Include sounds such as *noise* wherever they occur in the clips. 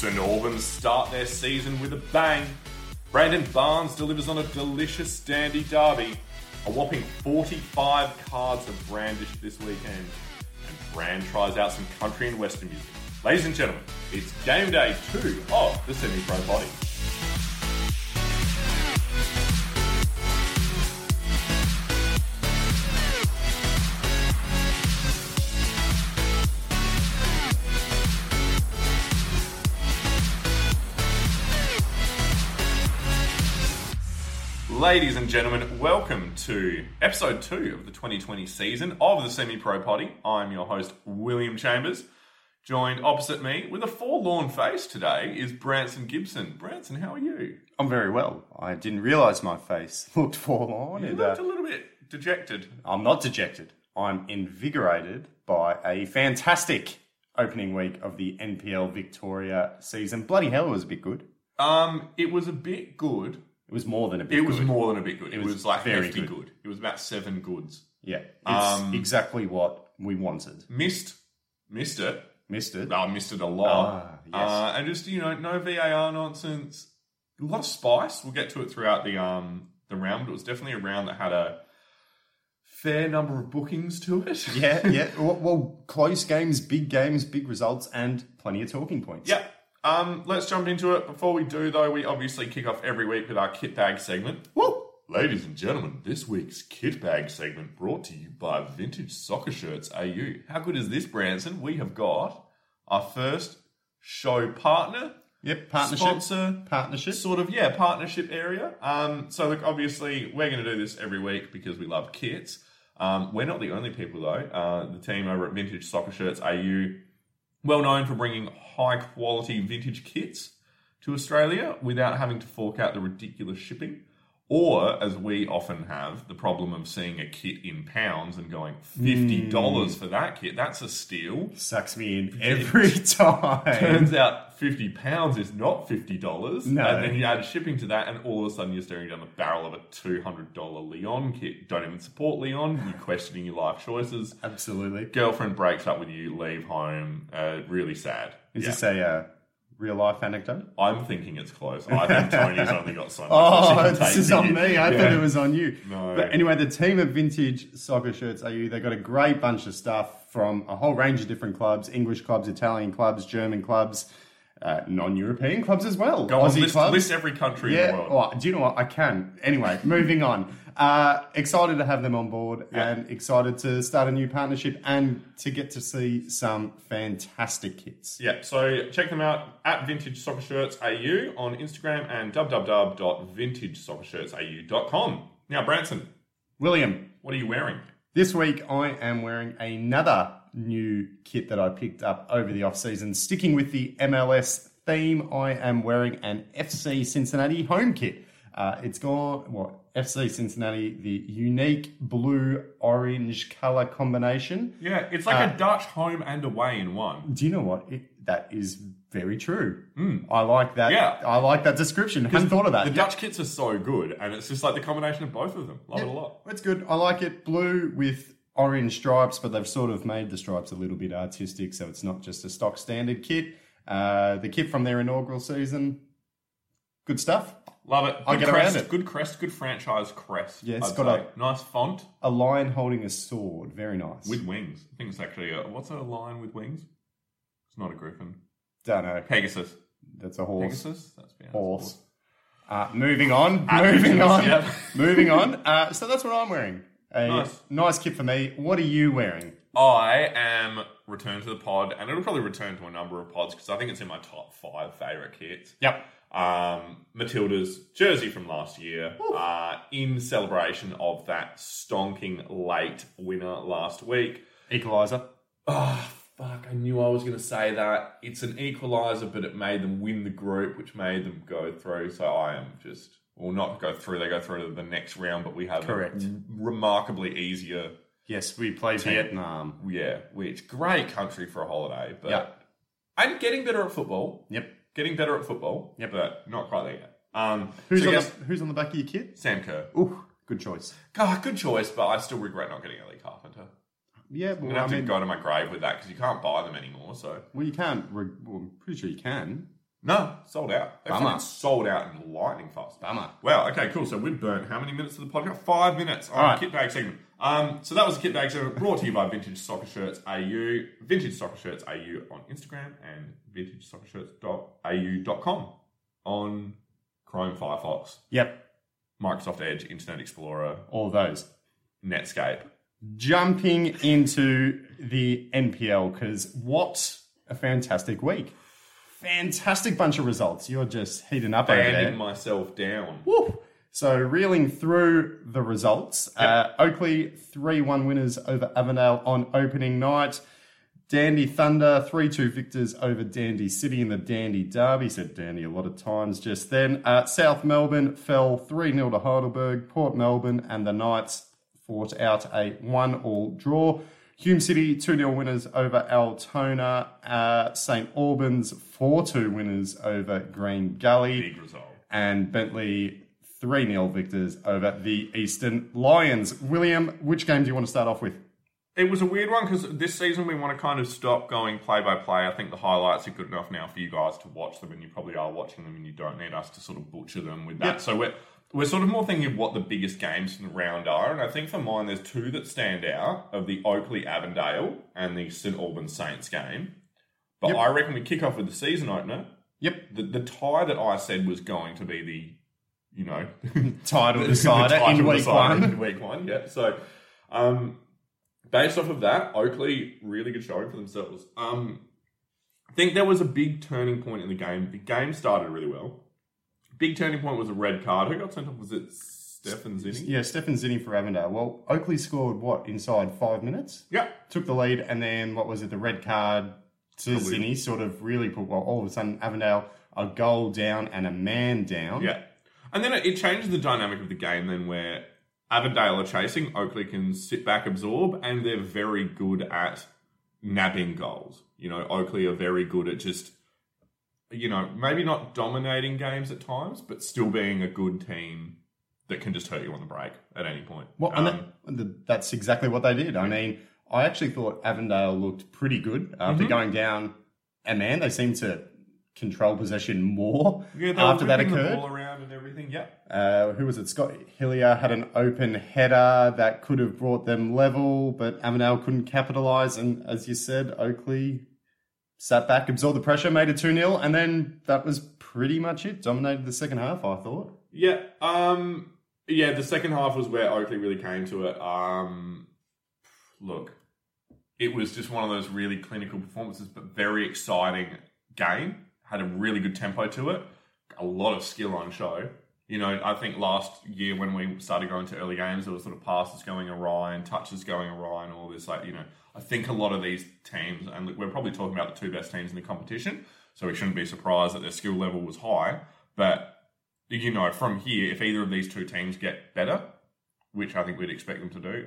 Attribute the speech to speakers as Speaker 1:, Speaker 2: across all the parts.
Speaker 1: St Albans start their season with a bang. Brandon Barnes delivers on a delicious Dandy Derby. A whopping 45 cards are brandished this weekend. And Brand tries out some country and western music. Ladies and gentlemen, it's game day two of the Semi Pro Potty. Ladies and gentlemen, welcome to episode two of the 2020 season of the Semi Pro Potty. I'm your host, William Chambers. Joined opposite me with a forlorn face today is Branson Gibson. Branson, how are you?
Speaker 2: I'm very well. I didn't realise my face *laughs* looked forlorn.
Speaker 1: You
Speaker 2: and,
Speaker 1: looked
Speaker 2: uh,
Speaker 1: a little bit dejected.
Speaker 2: I'm not dejected. I'm invigorated by a fantastic opening week of the NPL Victoria season. Bloody hell, it was a bit good.
Speaker 1: Um, it was a bit good.
Speaker 2: It was more than a bit
Speaker 1: It was
Speaker 2: good.
Speaker 1: more than a bit good. It, was,
Speaker 2: was
Speaker 1: like
Speaker 2: very good.
Speaker 1: good. It was about seven goods.
Speaker 2: Yeah, it's
Speaker 1: Um,
Speaker 2: exactly what we wanted.
Speaker 1: Missed, missed it.
Speaker 2: Missed it.
Speaker 1: I missed it a lot.
Speaker 2: Ah, yes.
Speaker 1: Uh, and just you know, no VAR nonsense. A lot of spice. We'll get to it throughout the um the round. But it was definitely a round that had a fair number of bookings to it.
Speaker 2: yeah, yeah. *laughs* Well, well, close games, big games, big results, and plenty of talking points.
Speaker 1: yeah. Um, let's jump into it. Before we do, though, we obviously kick off every week with our kit bag segment.
Speaker 2: Woo!
Speaker 1: Ladies and gentlemen, this week's kit bag segment brought to you by Vintage Soccer Shirts AU. How good is this, Branson? We have got our first show partner,
Speaker 2: Yep, partnership.
Speaker 1: sponsor,
Speaker 2: Partnership.
Speaker 1: sort of yeah partnership area. Um, so look, obviously we're going to do this every week because we love kits. Um, we're not the only people though. Uh, the team over at Vintage Soccer Shirts AU, well known for bringing high quality vintage kits to Australia without having to fork out the ridiculous shipping. Or, as we often have, the problem of seeing a kit in pounds and going fifty hmm. dollars for that kit. That's a steal.
Speaker 2: Sucks me in every *laughs* time.
Speaker 1: Turns out fifty pounds is not fifty dollars.
Speaker 2: No.
Speaker 1: And then you add shipping to that, and all of a sudden you're staring down the barrel of a two hundred dollar Leon kit. Don't even support Leon. You're questioning your life choices.
Speaker 2: Absolutely.
Speaker 1: Girlfriend breaks up with you, leave home. Uh, really sad.
Speaker 2: Is
Speaker 1: Yeah.
Speaker 2: this a uh, real life anecdote?
Speaker 1: I'm thinking it's close. I think *laughs* Tony's only got so much.
Speaker 2: Oh,
Speaker 1: that she can
Speaker 2: this is on me. I
Speaker 1: Yeah.
Speaker 2: thought it was on you.
Speaker 1: No.
Speaker 2: But anyway, the team of Vintage Soccer Shirts AU. They've got a great bunch of stuff from a whole range of different clubs English clubs, Italian clubs, German clubs, uh, non European clubs as well.
Speaker 1: Go on,
Speaker 2: Aussie
Speaker 1: list,
Speaker 2: clubs.
Speaker 1: list every country in the world.
Speaker 2: oh, do you know what? I can. Anyway, *laughs* moving on. Uh, excited to have them on board and excited to start a new partnership and to get to see some fantastic kits.
Speaker 1: Yeah, so check them out at Vintage Soccer Shirts AU on Instagram and www.vintagesoccershirtsau.com. Now, Branson,
Speaker 2: William,
Speaker 1: what are you wearing?
Speaker 2: This week, I am wearing another new kit that I picked up over the off season. Sticking with the MLS theme, I am wearing an FC Cincinnati home kit. Uh, it's gone what FC Cincinnati, the unique blue orange color combination.
Speaker 1: Yeah, it's like a Dutch home and away in one.
Speaker 2: Do you know what? It, that is very true. I like that.
Speaker 1: Yeah.
Speaker 2: I like that description. Hadn't thought of that.
Speaker 1: The Dutch kits are so good, and it's just like the combination of both of them. Love it a lot.
Speaker 2: It's good. I like it. Blue with orange stripes, but they've sort of made the stripes a little bit artistic, so it's not just a stock standard kit. Uh, the kit from their inaugural season, good stuff.
Speaker 1: Love it. Good
Speaker 2: get around
Speaker 1: crest,
Speaker 2: it.
Speaker 1: Good crest, good franchise crest.
Speaker 2: Yeah, it's
Speaker 1: I'd
Speaker 2: got
Speaker 1: say. nice font
Speaker 2: A lion holding a sword, very nice.
Speaker 1: with wings. I think it's actually a, what's a lion with wings? It's not a griffin.
Speaker 2: Don't know.
Speaker 1: Pegasus.
Speaker 2: That's a horse.
Speaker 1: Pegasus. That's yeah,
Speaker 2: Horse. Uh, moving on. Moving on. moving on. Uh, so that's what I'm wearing. A
Speaker 1: Nice.
Speaker 2: nice kit for me. What are you wearing?
Speaker 1: I am returned to the pod, and it'll probably return to a number of pods because I think it's in my top five favorite kits.
Speaker 2: Yep.
Speaker 1: Um, Matilda's jersey from last year, uh, in celebration of that stonking late winner last week.
Speaker 2: Equalizer.
Speaker 1: Oh, fuck, I knew I was going to say that. It's an equaliser, but it made them win the group, which made them go through. So I am just, well, not go through, they go through to the next round, but we have
Speaker 2: Correct.
Speaker 1: a remarkably easier,
Speaker 2: Yes, we play Vietnam.
Speaker 1: yeah, which great country for a holiday, but
Speaker 2: Yeah.
Speaker 1: I'm getting better at football.
Speaker 2: Yep.
Speaker 1: Getting better at football,
Speaker 2: Yep.
Speaker 1: but not quite there yet. Um,
Speaker 2: Who's,
Speaker 1: so
Speaker 2: on the, who's on the back of your kit?
Speaker 1: Sam Kerr.
Speaker 2: Ooh, good choice.
Speaker 1: God, good choice, but I still regret not getting Ellie Carpenter.
Speaker 2: Yeah,
Speaker 1: I'm gonna have
Speaker 2: I
Speaker 1: to
Speaker 2: mean,
Speaker 1: go to my grave with that because you can't buy them anymore. So
Speaker 2: well, you can't. Re- well, I'm pretty sure you can.
Speaker 1: No, sold out.
Speaker 2: Bummer.
Speaker 1: sold out in lightning fast.
Speaker 2: Bummer.
Speaker 1: Wow. Okay. Cool. So we've burnt how many minutes of the podcast? Five minutes on
Speaker 2: All right.
Speaker 1: kit bag segment. Um, so that was the kit bag segment brought to you by Vintage Soccer Shirts AU, Vintage Soccer Shirts AU on Instagram and Vintage Soccer vintagesoccershirts.au.com on Chrome, Firefox,
Speaker 2: Yep,
Speaker 1: Microsoft Edge, Internet Explorer,
Speaker 2: all those.
Speaker 1: Netscape.
Speaker 2: Jumping into the NPL because what a fantastic week! Fantastic bunch of results. You're just heating up over there.
Speaker 1: Banding myself down.
Speaker 2: Woo! So reeling through the results, uh, Oakleigh three one winners over Avondale on opening night. Dandy Thunder three two victors over Dandy City in the Dandy Derby. Said Dandy a lot of times just then. Uh, South Melbourne fell three 0 to Heidelberg. Port Melbourne and the Knights fought out a one all draw. Hume City 2 0 winners over Altona. Uh, St Albans 4 2 winners over Green Gully
Speaker 1: Big result.
Speaker 2: and Bentleigh 3 0 victors over the Eastern Lions. William, which game do you want to start off with?
Speaker 1: It was a weird one because this season we want to kind of stop going play by play. I think the highlights are good enough now for you guys to watch them, and you probably are watching them, and you don't need us to sort of butcher them with that.
Speaker 2: Yep.
Speaker 1: So we're we're sort of more thinking of what the biggest games in the round are, and I think for mine there's two that stand out of the Oakleigh Avondale and the St Albans Saints game. But
Speaker 2: Yep.
Speaker 1: I reckon we kick off with the season opener.
Speaker 2: Yep.
Speaker 1: The the tie that I said was going to be the, you know, *laughs*
Speaker 2: Title
Speaker 1: the *laughs*
Speaker 2: decider
Speaker 1: title
Speaker 2: in week one.
Speaker 1: In week one, yeah. So, um, based off of that, Oakleigh really good showing for themselves. Um, I think there was a big turning point in the game. The game started really well. Big turning point was a red card. Who got sent off? Was it Stefan Zinni?
Speaker 2: Yeah, Stefan Zinni for Avondale. Well, Oakleigh scored what inside five minutes?
Speaker 1: Yeah.
Speaker 2: Took the lead, and then what was it? The red card to
Speaker 1: Probably.
Speaker 2: Zinni sort of really put. Well, all of a sudden, Avondale a goal down and a man down.
Speaker 1: Yeah. And then it, it changes the dynamic of the game then where Avondale are chasing, Oakleigh can sit back, absorb, and they're very good at nabbing goals. You know, Oakleigh are very good at just, you know, maybe not dominating games at times, but still being a good team that can just hurt you on the break at any point.
Speaker 2: Well, and
Speaker 1: Um,
Speaker 2: that, that's exactly what they did. I mean, I actually thought Avondale looked pretty good after
Speaker 1: Mm-hmm.
Speaker 2: going down a man. They seemed to control possession more
Speaker 1: yeah,
Speaker 2: after that occurred.
Speaker 1: ball around and everything. Yeah.
Speaker 2: Uh, who was it? Scott Hillier had an open header that could have brought them level, but Avondale couldn't capitalise. And as you said, Oakleigh sat back, absorbed the pressure, made it 2 0, and then that was pretty much it. Dominated the second half, I thought.
Speaker 1: Yeah, um, yeah. The second half was where Oakleigh really came to it. Um, look, it was just one of those really clinical performances, but very exciting game. Had a really good tempo to it. A lot of skill on show. You know, I think last year when we started going to early games, there was sort of passes going awry and touches going awry and all this. Like, you know, I think a lot of these teams, and we're probably talking about the two best teams in the competition, so we shouldn't be surprised that their skill level was high. But you know, from here, if either of these two teams get better, which I think we'd expect them to do,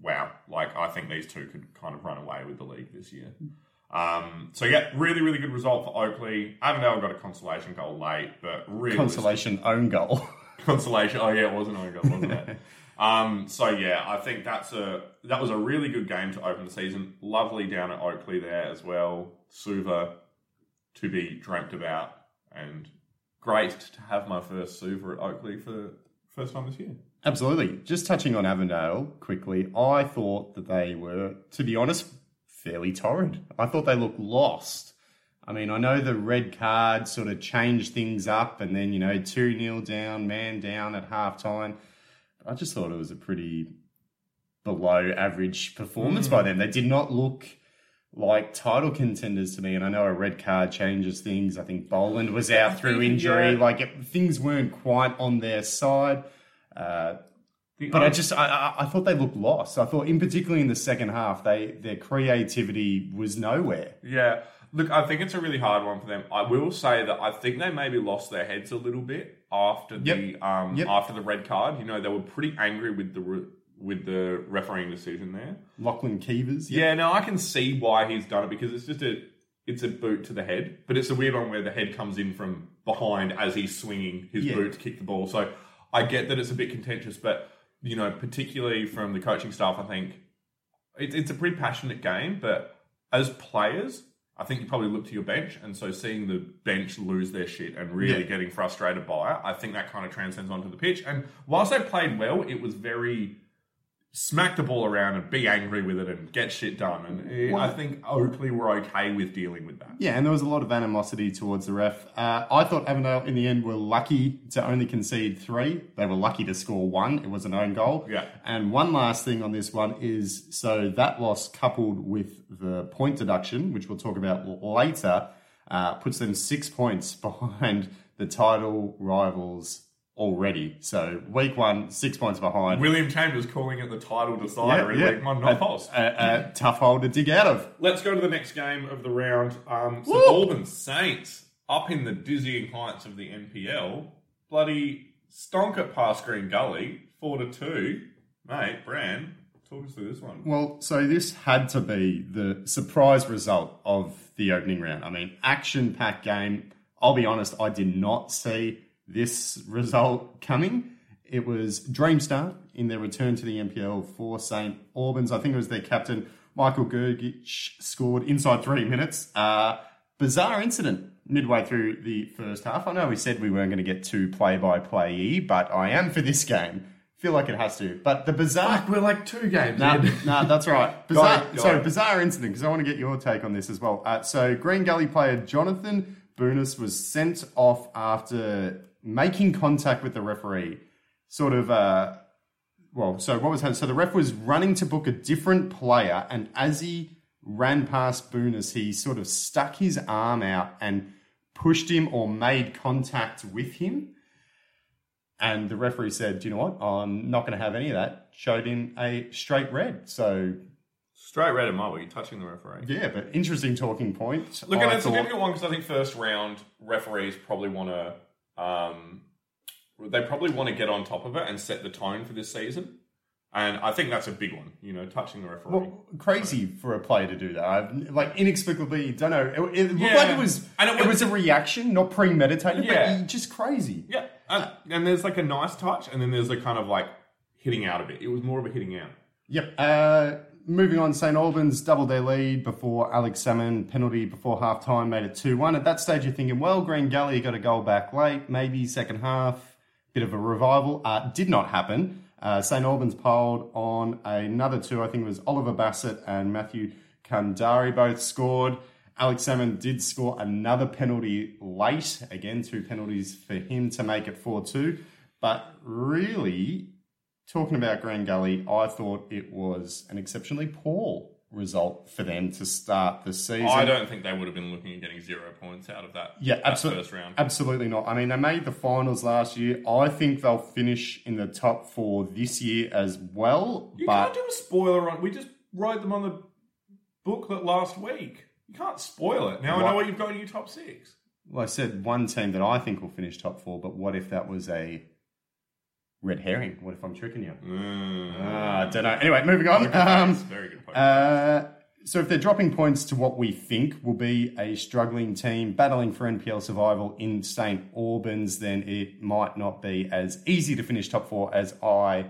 Speaker 1: wow, like I think these two could kind of run away with the league this year. Um, so yeah, really, really good result for Oakleigh. Avondale got a consolation goal late, but really
Speaker 2: Consolation own goal. *laughs*
Speaker 1: consolation. Oh yeah, it wasn't Oakleigh, wasn't it? *laughs* um, so yeah, I think that's a that was a really good game to open the season. Lovely down at Oakleigh there as well. Suva to be dreamt about, and great to have my first Suva at Oakleigh for first time this year.
Speaker 2: Absolutely. Just touching on Avondale quickly, I thought that they were, to be honest, fairly torrid. I thought they looked lost. I mean, I know the red card sort of changed things up and then, you know, 2 0 down, man down at half time. I just thought it was a pretty below average performance by them. They did not look like title contenders to me. And I know a red card changes things. I think Boland was out through
Speaker 1: think,
Speaker 2: injury.
Speaker 1: yeah.
Speaker 2: Like it, things weren't quite on their side. Uh,
Speaker 1: The
Speaker 2: but I
Speaker 1: only-
Speaker 2: just I, I, I thought they looked lost. I thought, in particularly in the second half, they their creativity was nowhere.
Speaker 1: Yeah. Look, I think it's a really hard one for them. I will say that I think they maybe lost their heads a little bit after the um,
Speaker 2: Yep.
Speaker 1: after the red card. You know, they were pretty angry with the re- with the refereeing decision there.
Speaker 2: Lachlan Keevers,
Speaker 1: Yeah, now I can see why he's done it because it's just a it's a boot to the head, but it's a weird one where the head comes in from behind as he's swinging his
Speaker 2: Yeah.
Speaker 1: boot to kick the ball. So I get that it's a bit contentious, but you know, particularly from the coaching staff, I think it, it's a pretty passionate game. But as players, I think you probably look to your bench, and so seeing the bench lose their shit and really
Speaker 2: Yeah.
Speaker 1: getting frustrated by it, I think that kind of transcends onto the pitch. And whilst they played well, it was very smack the ball around and be angry with it and get shit done. And I think Oakleigh were okay with dealing with that.
Speaker 2: Yeah, and there was a lot of animosity towards the ref. Uh, I thought Avondale in the end were lucky to only concede three. They were lucky to score one. It was an own goal.
Speaker 1: Yeah.
Speaker 2: And one last thing on this one is so that loss coupled with the point deduction, which we'll talk about later, uh, puts them six points *laughs* behind the title rivals already. So week one, six points behind.
Speaker 1: William Chambers calling it the title decider in week one,
Speaker 2: A-
Speaker 1: not false.
Speaker 2: A, a tough hole to dig out of.
Speaker 1: Let's go to the next game of the round. Um,
Speaker 2: Woo!
Speaker 1: Saints up in the dizzying heights of the NPL. Bloody stonk it past Green Gully, four to two. Mate, Bran, talk us through this one.
Speaker 2: Well, so this had to be the surprise result of the opening round. I mean, action packed game. I'll be honest, I did not see this result coming. It was dream start in their return to the NPL for St. Albans. I think it was their captain, Michael Gergic, scored inside three minutes. Uh, bizarre incident midway through the first half. I know we said we weren't going to get too play by play but I am for this game. Feel like it has to. But the bizarre.
Speaker 1: we're like two games
Speaker 2: Nah, nah, *laughs* that's right. Bizarre,
Speaker 1: it,
Speaker 2: so
Speaker 1: it.
Speaker 2: bizarre incident because I want to get your take on this as well. Uh, so Green Gully player Jonathan Boonis was sent off after making contact with the referee. Sort of. Uh, well, so what was happening? So the ref was running to book a different player, and as he ran past Boonis, he sort of stuck his arm out and pushed him or made contact with him. And the referee said, "Do you know what? I'm not going to have any of that." Showed him a straight red. So
Speaker 1: Straight red and Marble, you're touching the referee.
Speaker 2: yeah, but interesting talking point.
Speaker 1: Look,
Speaker 2: I
Speaker 1: and it's a difficult one because I think first round referees probably want to, um, they probably want to get on top of it and set the tone for this season. And I think that's a big one, you know, touching the referee.
Speaker 2: Well, crazy for a player to do that. I've, like inexplicably, don't know. It, it looked
Speaker 1: Yeah.
Speaker 2: like it was.
Speaker 1: And it
Speaker 2: it,
Speaker 1: was-
Speaker 2: was a reaction, not premeditated,
Speaker 1: Yeah.
Speaker 2: but just crazy.
Speaker 1: yeah, and, and there's like a nice touch, and then there's a kind of like hitting out a bit. It was more of a hitting out.
Speaker 2: Yep. Uh, moving on, St Albans doubled their lead before Alex Salmon penalty before half time made it 2 1. At that stage, you're thinking, well, Green Gully got a goal back late, maybe second half, bit of a revival. Uh, did not happen. Uh, St Albans piled on another two. I think it was Oliver Bassett and Matthew Kandari both scored. Alex Salmon did score another penalty late. Again, two penalties for him to make it 4 2. But really, talking about Green Gully, I thought it was an exceptionally poor result for them to start the season.
Speaker 1: I don't think they would have been looking at getting zero points out of that,
Speaker 2: Yeah,
Speaker 1: that
Speaker 2: absolutely.
Speaker 1: first round.
Speaker 2: Absolutely not. I mean, they made the finals last year. I think they'll finish in the top four this year as well.
Speaker 1: You
Speaker 2: but
Speaker 1: can't do a spoiler on. We just wrote them on the booklet last week. You can't spoil it. Now I know what you've got in your top six.
Speaker 2: well, I said one team that I think will finish top four. But what if that was a red herring? What if I'm tricking you?
Speaker 1: Mm.
Speaker 2: Ah, I don't know. Anyway, moving on. Um,
Speaker 1: Very good point.
Speaker 2: Uh, so if they're dropping points to what we think will be a struggling team battling for NPL survival in St Albans, then it might not be as easy to finish top four as I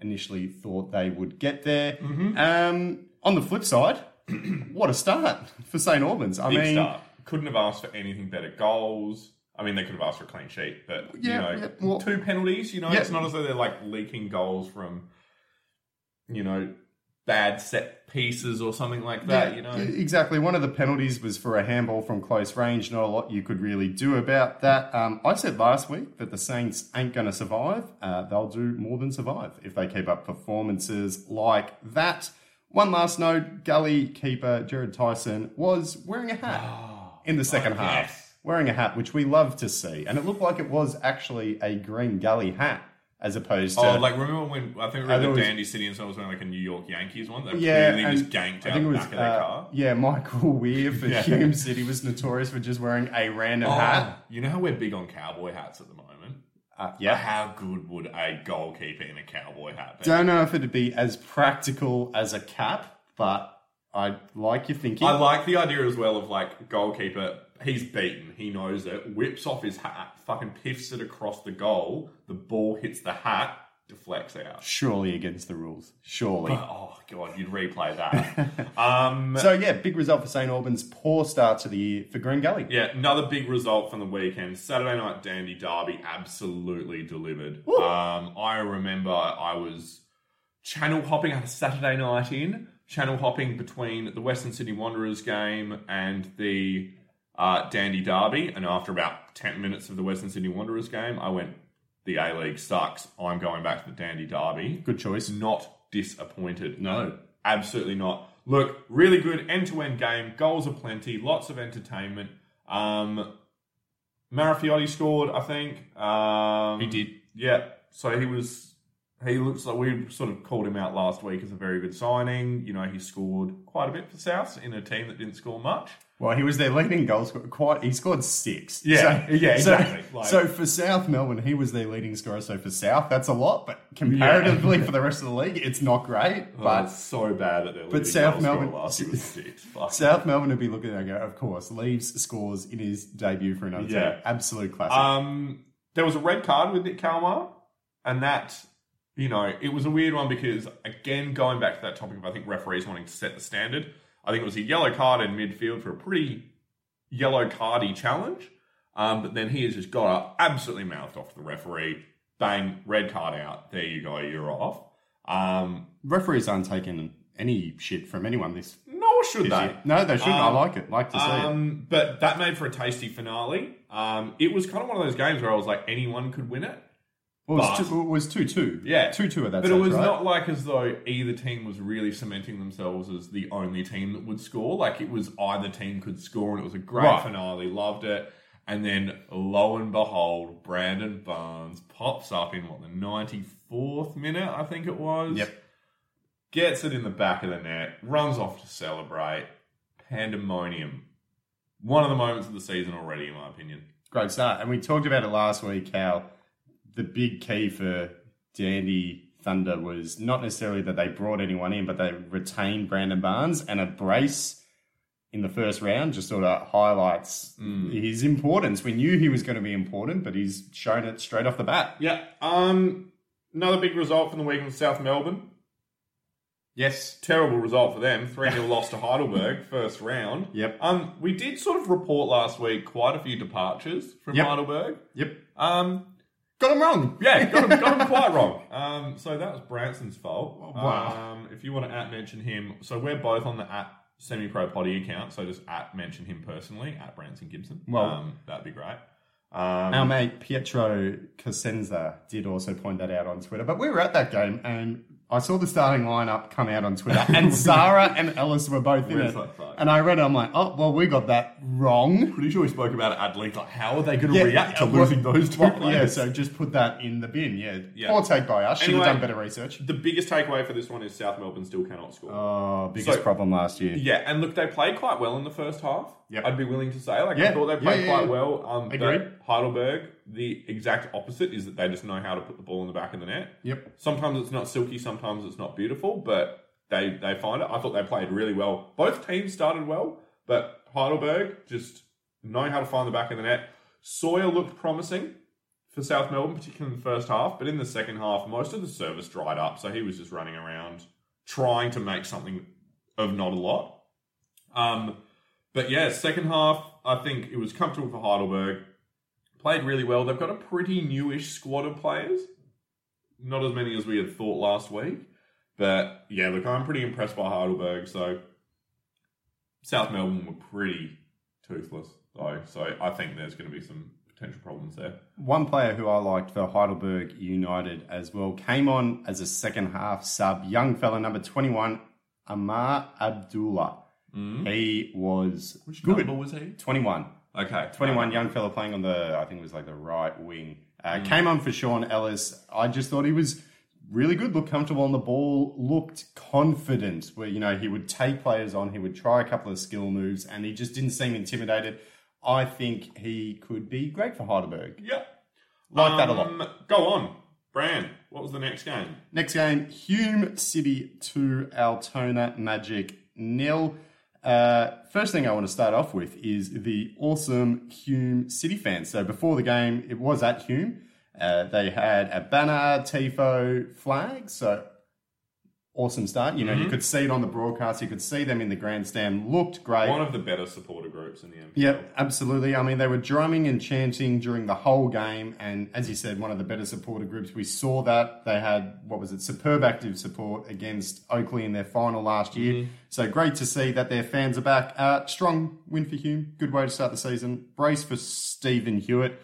Speaker 2: initially thought they would get there.
Speaker 1: Mm-hmm.
Speaker 2: Um, on the flip side, *clears throat* what a start for St Albans. I
Speaker 1: Big
Speaker 2: mean,
Speaker 1: start. Couldn't have asked for anything better. Goals. I mean, they could have asked for a clean sheet, but
Speaker 2: Yeah,
Speaker 1: you know,
Speaker 2: yeah, well-
Speaker 1: two penalties. You know,
Speaker 2: Yeah.
Speaker 1: it's not as though they're like leaking goals from, you know, bad set pieces or something like that. You know,
Speaker 2: exactly. One of the penalties was for a handball from close range. Not a lot you could really do about that. Um, I said last week that the Saints ain't going to survive. Uh, they'll do more than survive if they keep up performances like that. One last note: Gully keeper Jared Tyson was wearing a hat *gasps* in the second half.
Speaker 1: yes.
Speaker 2: Wearing a hat, which we love to see, and it looked like it was actually a green Gully hat as opposed to
Speaker 1: Oh, like remember when I think we were at
Speaker 2: was-
Speaker 1: Dandy City and someone was wearing like a New York Yankees one. They
Speaker 2: Yeah,
Speaker 1: clearly just ganked
Speaker 2: I
Speaker 1: out
Speaker 2: think it
Speaker 1: the
Speaker 2: was
Speaker 1: back of their
Speaker 2: uh,
Speaker 1: car.
Speaker 2: yeah Michael Weir for *laughs* Hume City was notorious for just wearing a random hat.
Speaker 1: Oh, you know how we're big on cowboy hats at the moment.
Speaker 2: Uh, yeah,
Speaker 1: How good would a goalkeeper in a cowboy hat be?
Speaker 2: don't know if it'd be as practical as a cap, but I like your thinking.
Speaker 1: I like the idea as well of like goalkeeper. He's beaten. He knows it. Whips off his hat. Fucking piffs it across the goal. The ball hits the hat. deflects out.
Speaker 2: Surely against the rules. Surely.
Speaker 1: Oh god, you'd replay that. *laughs* um,
Speaker 2: So yeah, big result for St Albans. Poor start to the year for Green Gully.
Speaker 1: yeah, another big result from the weekend. Saturday night Dandy Derby absolutely delivered. Um, I remember I was channel hopping. I had a Saturday night in channel hopping between the Western Sydney Wanderers game and the uh, Dandy Derby, and after about ten minutes of the Western Sydney Wanderers game, I went, "The A League sucks. I'm going back to the Dandy Derby."
Speaker 2: Good choice.
Speaker 1: Not disappointed.
Speaker 2: No.
Speaker 1: Absolutely not. Look, really good end to end game. Goals are plenty. Lots of entertainment. Um, Marafiotti scored, I think. Um,
Speaker 2: He did.
Speaker 1: Yeah. So he was. He looks like we sort of called him out last week as a very good signing. You know, he scored quite a bit for South in a team that didn't score much.
Speaker 2: Well, he was their leading goal scorer. Quite, he scored six.
Speaker 1: Yeah,
Speaker 2: So- *laughs*
Speaker 1: yeah,
Speaker 2: so-
Speaker 1: exactly. Like-
Speaker 2: so for South Melbourne, he was their leading scorer. So for South, that's a lot, but comparatively for the rest of the league, it's not great.
Speaker 1: But
Speaker 2: But
Speaker 1: it's so bad at their
Speaker 2: but South Melbourne-
Speaker 1: last year was *laughs* six. Fuck.
Speaker 2: South Melbourne would be looking at it and go, of course, Leaves scores in his debut for another
Speaker 1: Yeah.
Speaker 2: team. Absolute classic.
Speaker 1: Um, there was a red card with Nick Kalmar, and that, you know, it was a weird one because, again, going back to that topic of I think referees wanting to set the standard, I think it was a yellow card in midfield for a pretty yellow cardy challenge. Um, but then he has just got up, absolutely mouthed off the referee, bang, red card out. There you go, you're off. Um,
Speaker 2: Referees aren't taking any shit from anyone this
Speaker 1: nor should
Speaker 2: this
Speaker 1: they.
Speaker 2: year. No, they shouldn't.
Speaker 1: Um,
Speaker 2: I like it. Like to see it.
Speaker 1: Um, but that made for a tasty finale. Um, it was kind of one of those games where I was like, anyone could win it.
Speaker 2: Well, it was two, it was two two.
Speaker 1: Yeah.
Speaker 2: two two at that.
Speaker 1: But it was
Speaker 2: right?
Speaker 1: not like as though either team was really cementing themselves as the only team that would score. Like it was either team could score, and it was a great
Speaker 2: Right.
Speaker 1: finale. Loved it. And then lo and behold, Brandon Barnes pops up in what the ninety fourth minute, I think it was.
Speaker 2: Yep.
Speaker 1: Gets it in the back of the net, runs off to celebrate. Pandemonium. One of the moments of the season already, in my opinion.
Speaker 2: Great start. And we talked about it last week how the big key for Dandy Thunder was not necessarily that they brought anyone in, but they retained Brandon Barnes and a brace in the first round just sort of highlights his importance. We knew he was going to be important, but he's shown it straight off the bat.
Speaker 1: Yeah. Um. Another big result from the week in South Melbourne.
Speaker 2: Yes.
Speaker 1: terrible result for them. 3 0 *laughs* loss to Heidelberg, first round.
Speaker 2: Yep.
Speaker 1: Um, we did sort of report last week quite a few departures from
Speaker 2: Yep.
Speaker 1: Heidelberg.
Speaker 2: Yep.
Speaker 1: Um,
Speaker 2: Got him wrong.
Speaker 1: yeah, got him, got him quite wrong. Um, so that was Branson's fault.
Speaker 2: Wow.
Speaker 1: Um, if you want to at mention him, so we're both on the at semi pro potty account, so just at mention him personally, at Branson Gibson.
Speaker 2: Well-
Speaker 1: um, that'd be great. Um,
Speaker 2: Our mate Pietro Cosenza did also point that out on Twitter. But we were at that game and I saw the starting lineup come out on Twitter *laughs* and Zara and Ellis were both in
Speaker 1: Where's
Speaker 2: it. And I read it, I'm like, oh, well, we got that wrong.
Speaker 1: pretty sure we spoke about it at length. Like, how are they going to
Speaker 2: Yeah,
Speaker 1: react to
Speaker 2: yeah,
Speaker 1: losing those two
Speaker 2: well,
Speaker 1: players?
Speaker 2: Yeah, so just put that in the bin. Yeah.
Speaker 1: Yeah.
Speaker 2: Poor take by us. Should
Speaker 1: Anyway-
Speaker 2: have done better research.
Speaker 1: the biggest takeaway for this one is South Melbourne still cannot score.
Speaker 2: Oh, biggest
Speaker 1: So-
Speaker 2: problem last year.
Speaker 1: Yeah, and look, they played quite well in the first half.
Speaker 2: Yep.
Speaker 1: I'd be willing to say. Like, I
Speaker 2: Yeah,
Speaker 1: thought they
Speaker 2: yeah,
Speaker 1: played
Speaker 2: yeah,
Speaker 1: quite
Speaker 2: yeah.
Speaker 1: well. Um, but
Speaker 2: Agreed.
Speaker 1: Heidelberg, the exact opposite is that they just know how to put the ball in the back of the net.
Speaker 2: Yep.
Speaker 1: Sometimes it's not silky, sometimes it's not beautiful, but they, they find it. I thought they played really well. Both teams started well, but Heidelberg just knowing how to find the back of the net. Sawyer looked promising for South Melbourne, particularly in the first half, but in the second half, most of the service dried up, so he was just running around trying to make something of not a lot. Um, but yeah, second half, I think it was comfortable for Heidelberg. Played really well. They've got a pretty newish squad of players. Not as many as we had thought last week. But yeah, look, I'm pretty impressed by Heidelberg. So South Melbourne were pretty toothless, though. So I think there's going to be some potential problems there.
Speaker 2: One player who I liked for Heidelberg United as well came on as a second half sub, young fella number 21, Amar Abdullah. Mm. He was.
Speaker 1: Which
Speaker 2: good.
Speaker 1: number was he?
Speaker 2: 21.
Speaker 1: Okay.
Speaker 2: 21 young fella playing on the, I think it was like the right wing. Uh,
Speaker 1: Mm.
Speaker 2: Came on for Sean Ellis. I just thought he was really good, looked comfortable on the ball, looked confident where, you know, he would take players on, he would try a couple of skill moves, and he just didn't seem intimidated. I think he could be great for Heidelberg.
Speaker 1: Yeah.
Speaker 2: Like that a lot.
Speaker 1: Um, Go on. Brand, what was the next game?
Speaker 2: Next game, Hume City 2, Altona Magic nil. Uh, first thing I want to start off with is the awesome Hume City fans. So before the game, it was at Hume. Uh, they had a banner, TIFO flag, so awesome start. You know,
Speaker 1: Mm-hmm.
Speaker 2: you could see it on the broadcast, you could see them in the grandstand, looked great.
Speaker 1: One of the better supporter groups in the NPL.
Speaker 2: Yep, absolutely. I mean, they were drumming and chanting during the whole game, and as you said, one of the better supporter groups. We saw that they had what was it, superb active support against Oakleigh in their final last year. So great to see that their fans are back. Uh, strong win for Hume. Good way to start the season. Brace for Stephen Hewitt.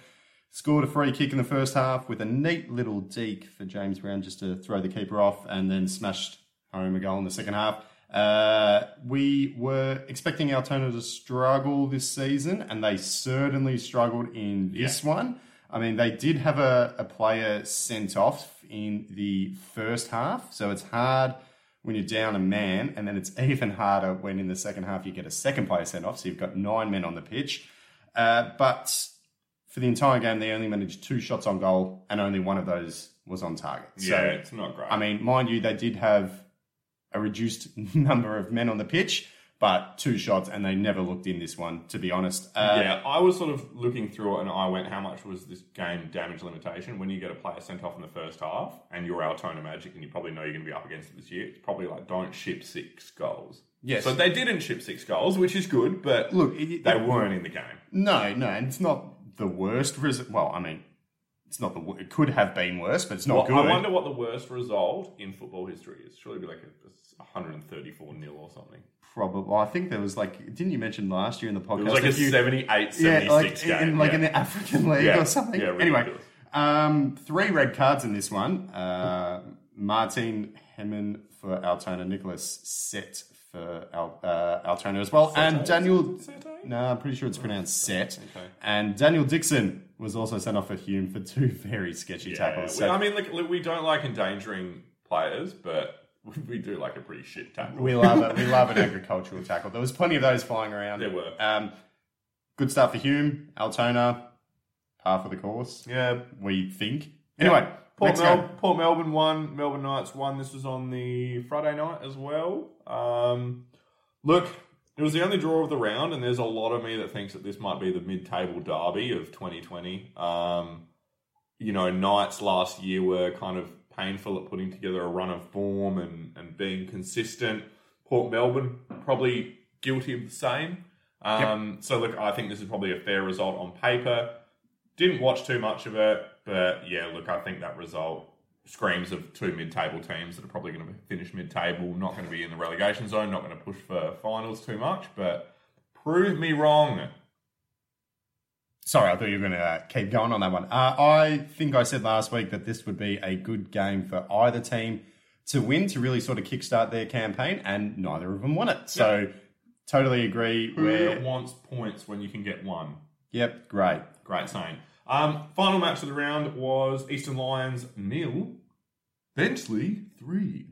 Speaker 2: Scored a free kick in the first half with a neat little deke for James Brown just to throw the keeper off, and then smashed home a goal in the second half. Uh, we were expecting Altona to struggle this season, and they certainly struggled in this one. I mean, they did have a, a player sent off in the first half, so it's hard when you're down a man, and then it's *laughs* even harder when in the second half you get a second player sent off, so you've got nine men on the pitch. Uh, but for the entire game, they only managed two shots on goal, and only one of those was on target.
Speaker 1: Yeah,
Speaker 2: So,
Speaker 1: it's not great.
Speaker 2: I mean, mind you, they did have a reduced *laughs* number of men on the pitch, but two shots, and they never looked in this one, to be honest. Uh,
Speaker 1: yeah, I was sort of looking through it and I went, how much was this game damage limitation? When you get a player sent off in the first half and you're Altona Magic and you probably know you're going to be up against it this year, it's probably like, don't ship six goals.
Speaker 2: Yes.
Speaker 1: So they didn't ship six goals, which is good, but
Speaker 2: Look, it,
Speaker 1: they weren't in the game.
Speaker 2: no, no, and it's not the worst result. Well, I mean, it's not the. It could have been worse, but it's not
Speaker 1: Well,
Speaker 2: good.
Speaker 1: I wonder what the worst result in football history is. Surely be like a, 134 nil or something.
Speaker 2: Probably. Well, I think there was like. Didn't you mention last year in the podcast?
Speaker 1: It was like a
Speaker 2: you-
Speaker 1: 78 76
Speaker 2: yeah, like
Speaker 1: game.
Speaker 2: in, like
Speaker 1: yeah.
Speaker 2: in the African League
Speaker 1: Yeah.
Speaker 2: or something.
Speaker 1: Yeah,
Speaker 2: anyway, um, three red cards in this one. Uh, Martin Hemmen for Altona, Nicholas Set for Al, uh, Altona as well, and Daniel.
Speaker 1: Sete?
Speaker 2: No, I'm pretty sure it's pronounced Set.
Speaker 1: Okay.
Speaker 2: And Daniel Dixon was also sent off for Hume for two *laughs* very sketchy
Speaker 1: Yeah,
Speaker 2: tackles. So
Speaker 1: I mean, look, look, we don't like endangering players, but *laughs* we do like a pretty shit tackle.
Speaker 2: we love it. We *laughs* love an agricultural tackle. There was plenty of those flying around.
Speaker 1: There were.
Speaker 2: Um, good start for Hume, Altona, par for the course.
Speaker 1: yeah,
Speaker 2: we think. Anyway,
Speaker 1: Port, Mel- Port Melbourne won. Melbourne Knights won. This was on the Friday night as well. Um, look, it was the only draw of the round, and there's a lot of me that thinks that this might be the mid-table derby of 2020. Um, you know, Knights last year were kind of painful at putting together a run of form and, and being consistent. Port Melbourne probably guilty of the same. Um, So look, I think this is probably a fair result on paper. Didn't watch too much of it, but yeah, look, I think that result screams of two mid-table teams that are probably going to finish mid-table, not going to be in the relegation zone, not going to push for finals too much, but prove me wrong.
Speaker 2: Sorry, I thought you were going to uh, keep going on that one. Uh, I think I said last week that this would be a good game for either team to win to really sort of kickstart their campaign, and neither of them won it. So, totally agree.
Speaker 1: Who
Speaker 2: Where,
Speaker 1: wants points when you can get one?
Speaker 2: yep, great.
Speaker 1: Great saying. Um, final match of the round was Eastern Lions nil, Bentleigh three.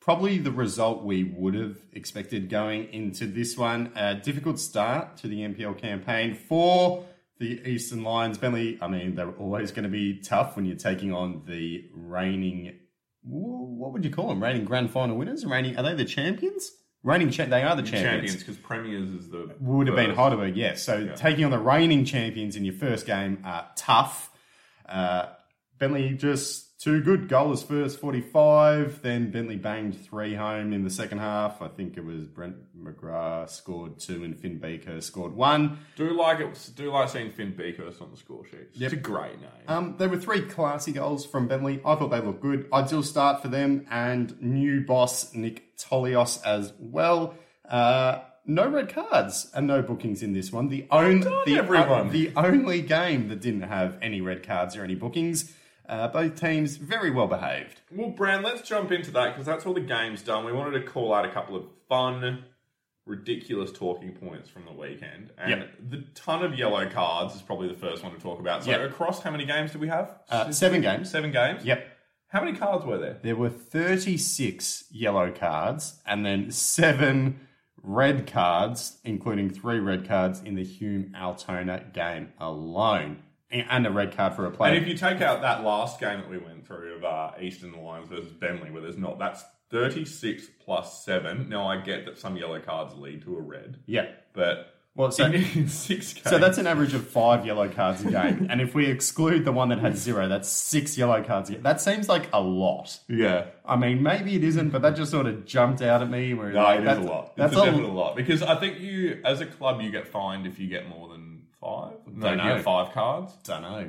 Speaker 2: Probably the result we would have expected going into this one. A difficult start to the NPL campaign for the Eastern Lions. Bentleigh, I mean, they're always going to be tough when you're taking on the reigning, what would you call them? Reigning grand final winners? Reigning, are they the champions? Reigning, cha- they are the champions.
Speaker 1: Champions because Premiers is the
Speaker 2: Would have been
Speaker 1: first.
Speaker 2: Heidelberg, yes. So taking on the reigning champions in your first game, are tough. Uh, Bentleigh just too good. Goal first, 45. Then Bentleigh banged three home in the second half. I think it was Brent McGrath scored two and Finn Beaker scored one.
Speaker 1: Do like it. Do like seeing Finn Beakhurst on the score sheet. It's a great name.
Speaker 2: Um, there were three classy goals from Bentleigh. I thought they looked good. Ideal start for them and new boss Nick Tolios as well. Uh, no red cards and no bookings in this one. The only the,
Speaker 1: everyone.
Speaker 2: the only game that didn't have any red cards or any bookings. Uh, both teams very well behaved.
Speaker 1: Well, Brand, let's jump into that because that's all the game's done. We wanted to call out a couple of fun, ridiculous talking points from the weekend. And
Speaker 2: Yep.
Speaker 1: the ton of yellow cards is probably the first one to talk about. So,
Speaker 2: Yep.
Speaker 1: across how many games do we have?
Speaker 2: Uh, seven games.
Speaker 1: Seven games?
Speaker 2: Yep.
Speaker 1: How many cards were there?
Speaker 2: There were 36 yellow cards and then seven red cards, including three red cards in the Hume Altona game alone. And a red card for a player.
Speaker 1: And if you take out that last game that we went through of uh, Eastern Lions versus Bentleigh, where there's not, that's 36 plus 7. Now, I get that some yellow cards lead to a red.
Speaker 2: yeah.
Speaker 1: But
Speaker 2: Well, so, *laughs*
Speaker 1: in, six games.
Speaker 2: so that's an average of five yellow cards a game. and if we exclude the one that had zero, that's six yellow cards a game. That seems like a lot.
Speaker 1: yeah.
Speaker 2: I mean, maybe it isn't, but that just sort of jumped out at me. Where
Speaker 1: No,
Speaker 2: like,
Speaker 1: it is a lot.
Speaker 2: That's
Speaker 1: it's a
Speaker 2: a,
Speaker 1: lot because I think you, as a club, you get fined if you get more than five. No,
Speaker 2: Don't
Speaker 1: you
Speaker 2: know.
Speaker 1: get five cards.
Speaker 2: don't know.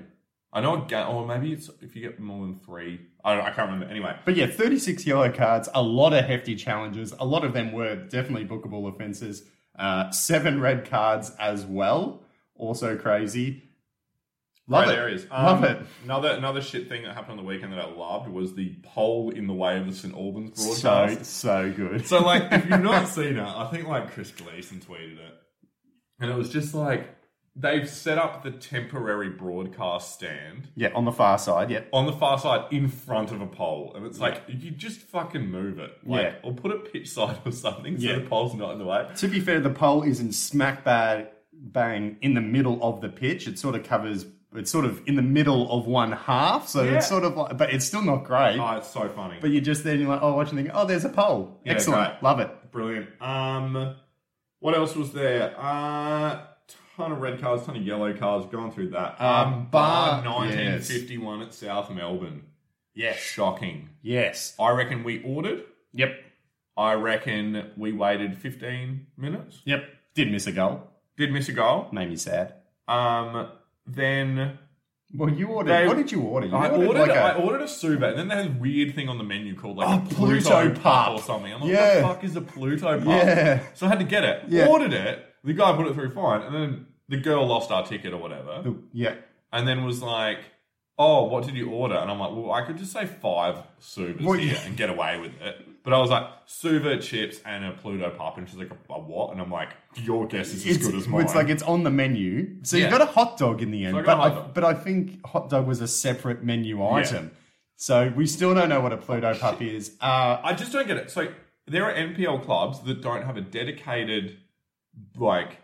Speaker 1: I know, a ga- or maybe it's if you get more than three. I, don't, I can't remember. Anyway,
Speaker 2: But yeah, 36 yellow cards, a lot of hefty challenges. A lot of them were definitely bookable offences. Uh, seven red cards as well. Also crazy. Love
Speaker 1: great
Speaker 2: it.
Speaker 1: areas.
Speaker 2: Love
Speaker 1: Um,
Speaker 2: it.
Speaker 1: Another another shit thing that happened on the weekend that I loved was the pole in the way of the St Albans
Speaker 2: So,
Speaker 1: broadcast.
Speaker 2: so good.
Speaker 1: So, like, if you've not *laughs* seen it, I think like Chris Gleason tweeted it, and it was just like they've set up the temporary broadcast stand
Speaker 2: yeah, on the far side, yeah.
Speaker 1: on the far side in front of a pole, and it's like you just fucking move it, like,
Speaker 2: Yeah.
Speaker 1: or put it pitch side or something, so
Speaker 2: Yeah.
Speaker 1: the pole's not in the way.
Speaker 2: To be fair, the pole is in smack bang, bang in the middle of the pitch. It sort of covers, it's sort of in the middle of one half. So
Speaker 1: Yeah.
Speaker 2: it's sort of like, but it's still not great.
Speaker 1: Oh, it's so funny.
Speaker 2: but you're just then, you're like, oh, watching, thinking, oh, there's a pole.
Speaker 1: Yeah,
Speaker 2: Excellent.
Speaker 1: great.
Speaker 2: Love it.
Speaker 1: Brilliant. Um, what else was there? Uh, ton of red cars, ton of yellow cars, gone through that.
Speaker 2: Um,
Speaker 1: Um, bar
Speaker 2: bar-
Speaker 1: 1951 at South Melbourne.
Speaker 2: Yes.
Speaker 1: Shocking.
Speaker 2: Yes.
Speaker 1: I reckon we ordered.
Speaker 2: Yep.
Speaker 1: I reckon we waited 15 minutes.
Speaker 2: Yep. Did miss a goal.
Speaker 1: Did miss a goal.
Speaker 2: Made me sad.
Speaker 1: Um, then
Speaker 2: Well, you ordered.
Speaker 1: They-
Speaker 2: what did you order? You
Speaker 1: I ordered,
Speaker 2: like
Speaker 1: I
Speaker 2: a-
Speaker 1: ordered a Suba, and then they had a weird thing on the menu called like
Speaker 2: Oh,
Speaker 1: a Pluto,
Speaker 2: Pluto
Speaker 1: pup
Speaker 2: pup.
Speaker 1: or something. I'm like,
Speaker 2: Yeah.
Speaker 1: what the fuck is a Pluto pup?
Speaker 2: Yeah.
Speaker 1: So I had to get it.
Speaker 2: Yeah.
Speaker 1: Ordered it. The guy put it through fine, and then the girl lost our ticket or whatever,
Speaker 2: yeah.
Speaker 1: and then was like, "Oh, what did you order?" And I'm like, "Well, I could just say five Subas
Speaker 2: Well,
Speaker 1: here
Speaker 2: yeah.
Speaker 1: and get away with it." But I was like, "Suva chips and a Pluto pup," and she's like, "A, what?" And I'm like, "Your guess is as
Speaker 2: It's,
Speaker 1: good as mine."
Speaker 2: it's like it's on the menu. So
Speaker 1: Yeah.
Speaker 2: you got a hot dog in the end,
Speaker 1: I
Speaker 2: but
Speaker 1: a hot
Speaker 2: I,
Speaker 1: dog.
Speaker 2: but I think hot dog was a separate menu item. So we still don't know what a Pluto pup is. Uh,
Speaker 1: I just don't get it. So there are NPL clubs that don't have a dedicated like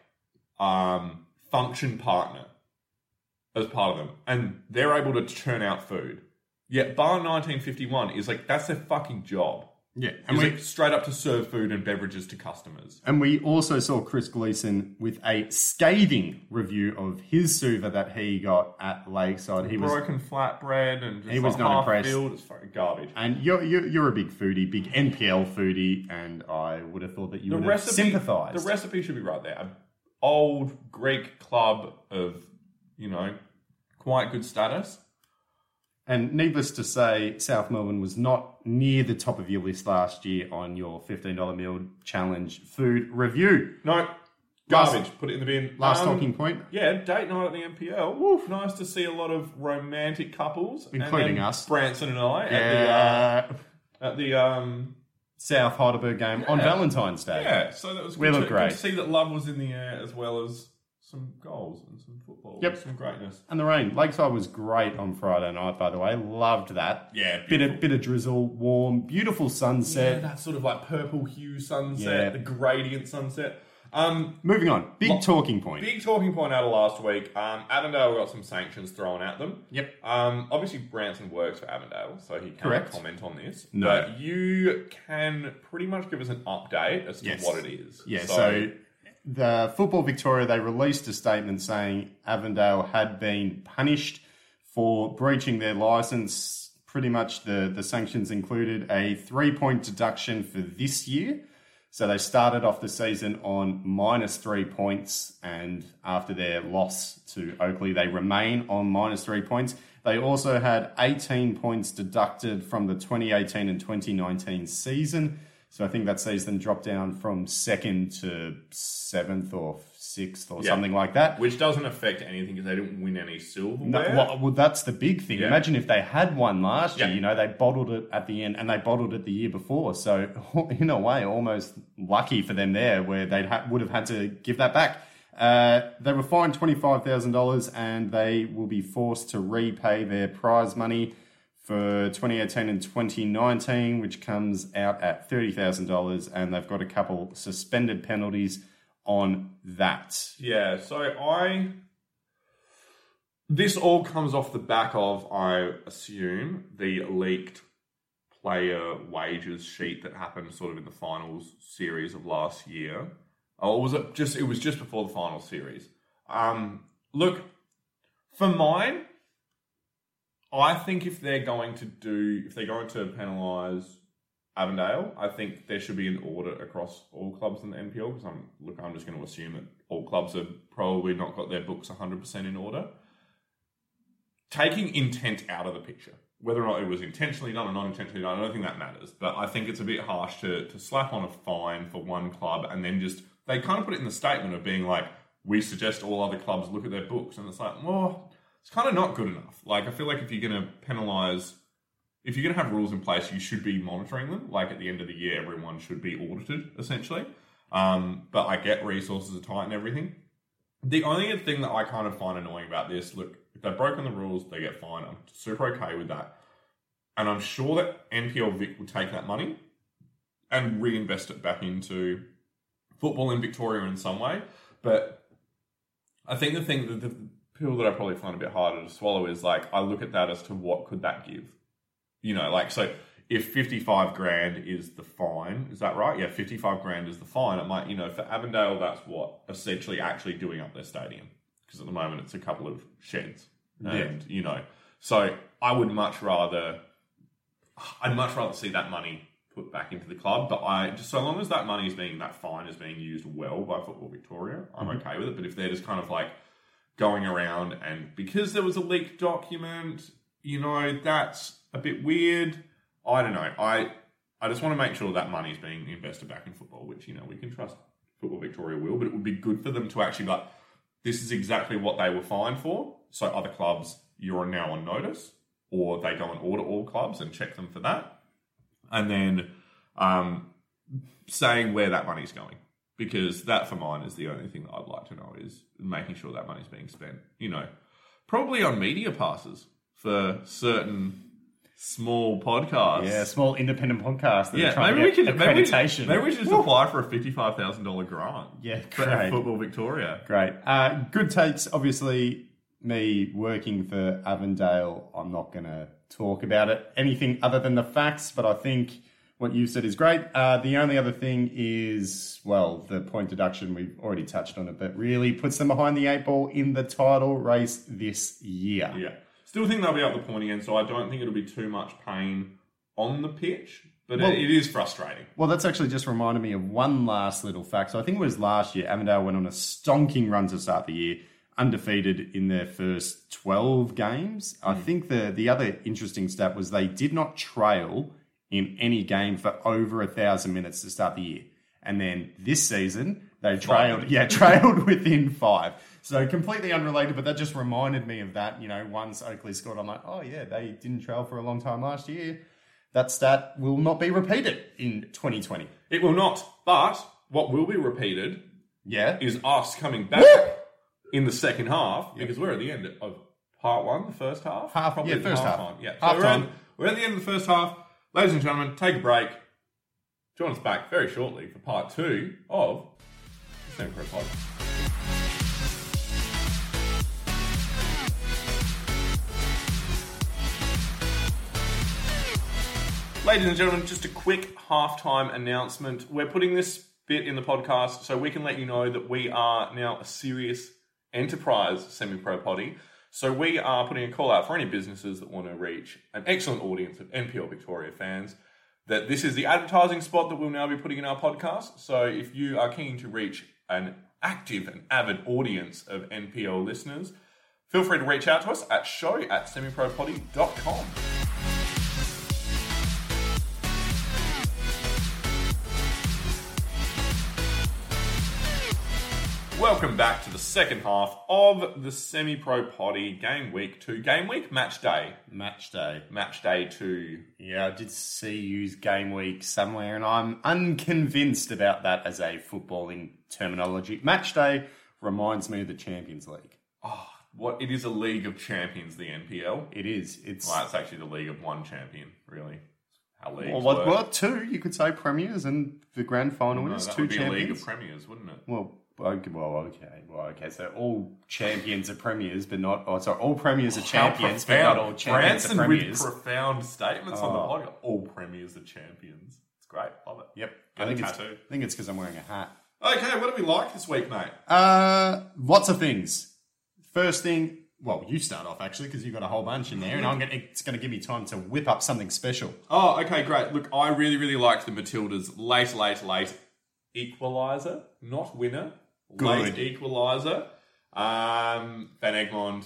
Speaker 1: um function partner as part of them, and they're able to churn out food. Yet Bar 1951 is like that's their fucking job.
Speaker 2: Yeah, and we
Speaker 1: straight up to serve food and beverages to customers.
Speaker 2: and we also saw Chris Gleason with a scathing review of his Suva that he got at Lakeside. He was
Speaker 1: Broken flatbread and just
Speaker 2: He was not impressed.
Speaker 1: filled. It's fucking garbage.
Speaker 2: And you're, you're you're a big foodie, big NPL foodie, and I would have thought that you
Speaker 1: The
Speaker 2: would
Speaker 1: recipe,
Speaker 2: have sympathised.
Speaker 1: the recipe should be right there. An old Greek club of you know quite good status.
Speaker 2: and needless to say, South Melbourne was not near the top of your list last year on your fifteen dollar meal challenge food review.
Speaker 1: No,
Speaker 2: Last-
Speaker 1: garbage. Put it in the bin.
Speaker 2: Last
Speaker 1: Um,
Speaker 2: talking point,
Speaker 1: Yeah, date night at the NPL. Woof, nice to see a lot of romantic couples,
Speaker 2: Including us.
Speaker 1: Branson and I,
Speaker 2: yeah,
Speaker 1: at the uh, at the um.
Speaker 2: South Heidelberg game on Valentine's Day.
Speaker 1: Yeah, so that was
Speaker 2: We
Speaker 1: good,
Speaker 2: look
Speaker 1: to,
Speaker 2: great.
Speaker 1: see that love was in the air as well as some goals and some football.
Speaker 2: Yep.
Speaker 1: some greatness.
Speaker 2: And the rain. Lakeside was great on Friday night, by the way. Loved that.
Speaker 1: Yeah,
Speaker 2: Bit
Speaker 1: beautiful.
Speaker 2: of bit of drizzle, warm, beautiful
Speaker 1: Yeah,
Speaker 2: sunset.
Speaker 1: that sort of like purple hue sunset,
Speaker 2: Yeah.
Speaker 1: the gradient sunset. Um,
Speaker 2: Moving on. Big
Speaker 1: Lo-
Speaker 2: talking point.
Speaker 1: big talking point out of last week. Um, Avondale got some sanctions thrown at them.
Speaker 2: Yep.
Speaker 1: Um, obviously, Branson works for Avondale, so he can't
Speaker 2: Correct.
Speaker 1: comment on this.
Speaker 2: No.
Speaker 1: But you can pretty much give us an update as to
Speaker 2: Yes.
Speaker 1: what it is.
Speaker 2: Yeah, so, the Football Victoria, they released a statement saying Avondale had been punished for breaching their license. Pretty much the, the sanctions included a three point deduction for this year. So they started off the season on minus three points, and after their loss to Oakleigh, they remain on minus three points. They also had 18 points deducted from the 2018 and 2019 season. So I think that sees them drop down from second to seventh or sixth or
Speaker 1: Yeah.
Speaker 2: something like that.
Speaker 1: which doesn't affect anything because they didn't win any silverware.
Speaker 2: No, well, well, that's the big thing.
Speaker 1: Yeah.
Speaker 2: Imagine if they had one last year. You know, they bottled it at the end, and they bottled it the year before. So, *laughs* in a way, almost lucky for them there, where they ha- would have had to give that back. Uh, they were fined twenty five thousand dollars, and they will be forced to repay their prize money for 2018 and 2019, which comes out at $30,000, and they've got a couple suspended penalties on that.
Speaker 1: Yeah, so I. This all comes off the back of, I assume, the leaked player wages sheet that happened sort of in the finals series of last year. Or was it just? It was just before the final series. Um, look, for mine, I think if they're going to do, if they're going to penalise Avondale, I think there should be an audit across all clubs in the NPL because I'm look, I'm just going to assume that all clubs have probably not got their books 100% in order. Taking intent out of the picture, whether or not it was intentionally done or not intentionally done, I don't think that matters. But I think it's a bit harsh to, to slap on a fine for one club and then just, they kind of put it in the statement of being like, we suggest all other clubs look at their books. And it's like, well, it's kind of not good enough. Like, I feel like if you're going to penalise if you're going to have rules in place, you should be monitoring them. Like at the end of the year, everyone should be audited essentially. Um, but I get resources are tight and everything. The only thing that I kind of find annoying about this, look, if they've broken the rules, they get fined. I'm super okay with that. And I'm sure that NPL Vic will take that money and reinvest it back into football in Victoria in some way. But I think the thing that the pill that I probably find a bit harder to swallow is like I look at that as to what could that give? You know, like so if 55 grand is the fine, is that right? Yeah, 55 grand is the fine. It might, you know, for Avondale, that's what essentially actually doing up their stadium. Because at the moment it's a couple of sheds. And, you know, so I would much rather, I'd much rather see that money put back into the club. But I, just so long as that money is being, that fine is being used well by Football Victoria, I'm mm-hmm. okay with it. But if they're just kind of like going around and because there was a leaked document, you know, that's a bit weird I don't know. I I just want to make sure that money is being invested back in football, which you know we can trust Football Victoria will, but it would be good for them to actually like this is exactly what they were fined for. So other clubs, you're now on notice, or they go and order all clubs and check them for that, and then um, saying where that money's going. Because that, for mine, is the only thing that I'd like to know is making sure that money's being spent. You know, probably on media passes for certain small podcasts.
Speaker 2: Yeah, small independent podcast. That are
Speaker 1: Yeah,
Speaker 2: trying
Speaker 1: maybe we
Speaker 2: get
Speaker 1: maybe we, should-
Speaker 2: accreditation.
Speaker 1: maybe we should just apply for a fifty-five thousand dollar grant.
Speaker 2: Yeah,
Speaker 1: for
Speaker 2: great.
Speaker 1: Football Victoria.
Speaker 2: Great. Uh, good takes. Obviously, me working for Avondale, I'm not going to talk about it anything other than the facts, but I think what you said is great. Uh, the only other thing is, well, the point deduction, we've already touched on it, but really puts them behind the eight ball in the title race this year.
Speaker 1: Yeah, still think they'll be up the point again, so I don't think it'll be too much pain on the pitch, but
Speaker 2: Well-
Speaker 1: it, it is frustrating.
Speaker 2: Well, that's actually just reminded me of one last little fact. So I think it was last year, Avondale went on a stonking run to start the year, undefeated in their first 12 games. I think the, the other interesting stat was they did not trail in any game for over a thousand minutes to start the year. And then this season, they trailed, yeah, *laughs* trailed within five. So completely unrelated, but that just reminded me of that. You know, once Oakleigh scored, I'm like, oh yeah, they didn't trail for a long time last year. That stat will not be repeated in 2020.
Speaker 1: It will not, but what will be repeated
Speaker 2: Yeah.
Speaker 1: is us coming back in the second half because we're at the end of part one, the first half.
Speaker 2: Half- yeah, first half.
Speaker 1: time. Yeah,
Speaker 2: Half
Speaker 1: so we're, at, we're at the end of the first half. Ladies and gentlemen, take a break. Join us back very shortly for part two of the Pro Pod. Ladies and gentlemen, just a quick halftime announcement. We're putting this bit in the podcast so we can let you know that we are now a serious enterprise semi pro potty. So we are putting a call out for any businesses that want to reach an excellent audience of NPL Victoria fans. That this is the advertising spot that we'll now be putting in our podcast. So if you are keen to reach an active and avid audience of NPL listeners, feel free to reach out to us at show at semipropotty.com. Welcome back to the second half of the semi pro potty game week two. Game week, match day.
Speaker 2: Match day.
Speaker 1: Match day two.
Speaker 2: Yeah, I did see use game week somewhere, and I'm unconvinced about that as a footballing terminology. Match day reminds me of the Champions League.
Speaker 1: Oh, what it is a league of champions, the NPL.
Speaker 2: It is. It's
Speaker 1: Well, it's actually the league of one champion, really. How leagues
Speaker 2: well, what,
Speaker 1: work.
Speaker 2: well, two you could say premiers, and the grand final
Speaker 1: No,
Speaker 2: is
Speaker 1: that
Speaker 2: two
Speaker 1: would be a league
Speaker 2: champions.
Speaker 1: of premiers, wouldn't it?
Speaker 2: well, well, okay, well, okay. So all champions are premiers, but not. Oh, sorry, all premiers are champions, but not all champions
Speaker 1: Branson
Speaker 2: are premiers.
Speaker 1: with profound statements on the
Speaker 2: Oh.
Speaker 1: podcast. All premiers are champions. It's great. Love it.
Speaker 2: Yep,
Speaker 1: Get
Speaker 2: I think
Speaker 1: a
Speaker 2: it's. I think it's because I'm wearing a hat.
Speaker 1: Okay, what do we like this week, mate?
Speaker 2: Uh, lots of things. First thing, well, you start off actually because you've got a whole bunch in there, and I'm gonna, it's going to give me time to whip up something special.
Speaker 1: Oh, okay, great. Look, I really, really liked the Matildas' late, late, late equaliser, not winner. Late
Speaker 2: Good.
Speaker 1: equaliser. Um, Van Egmond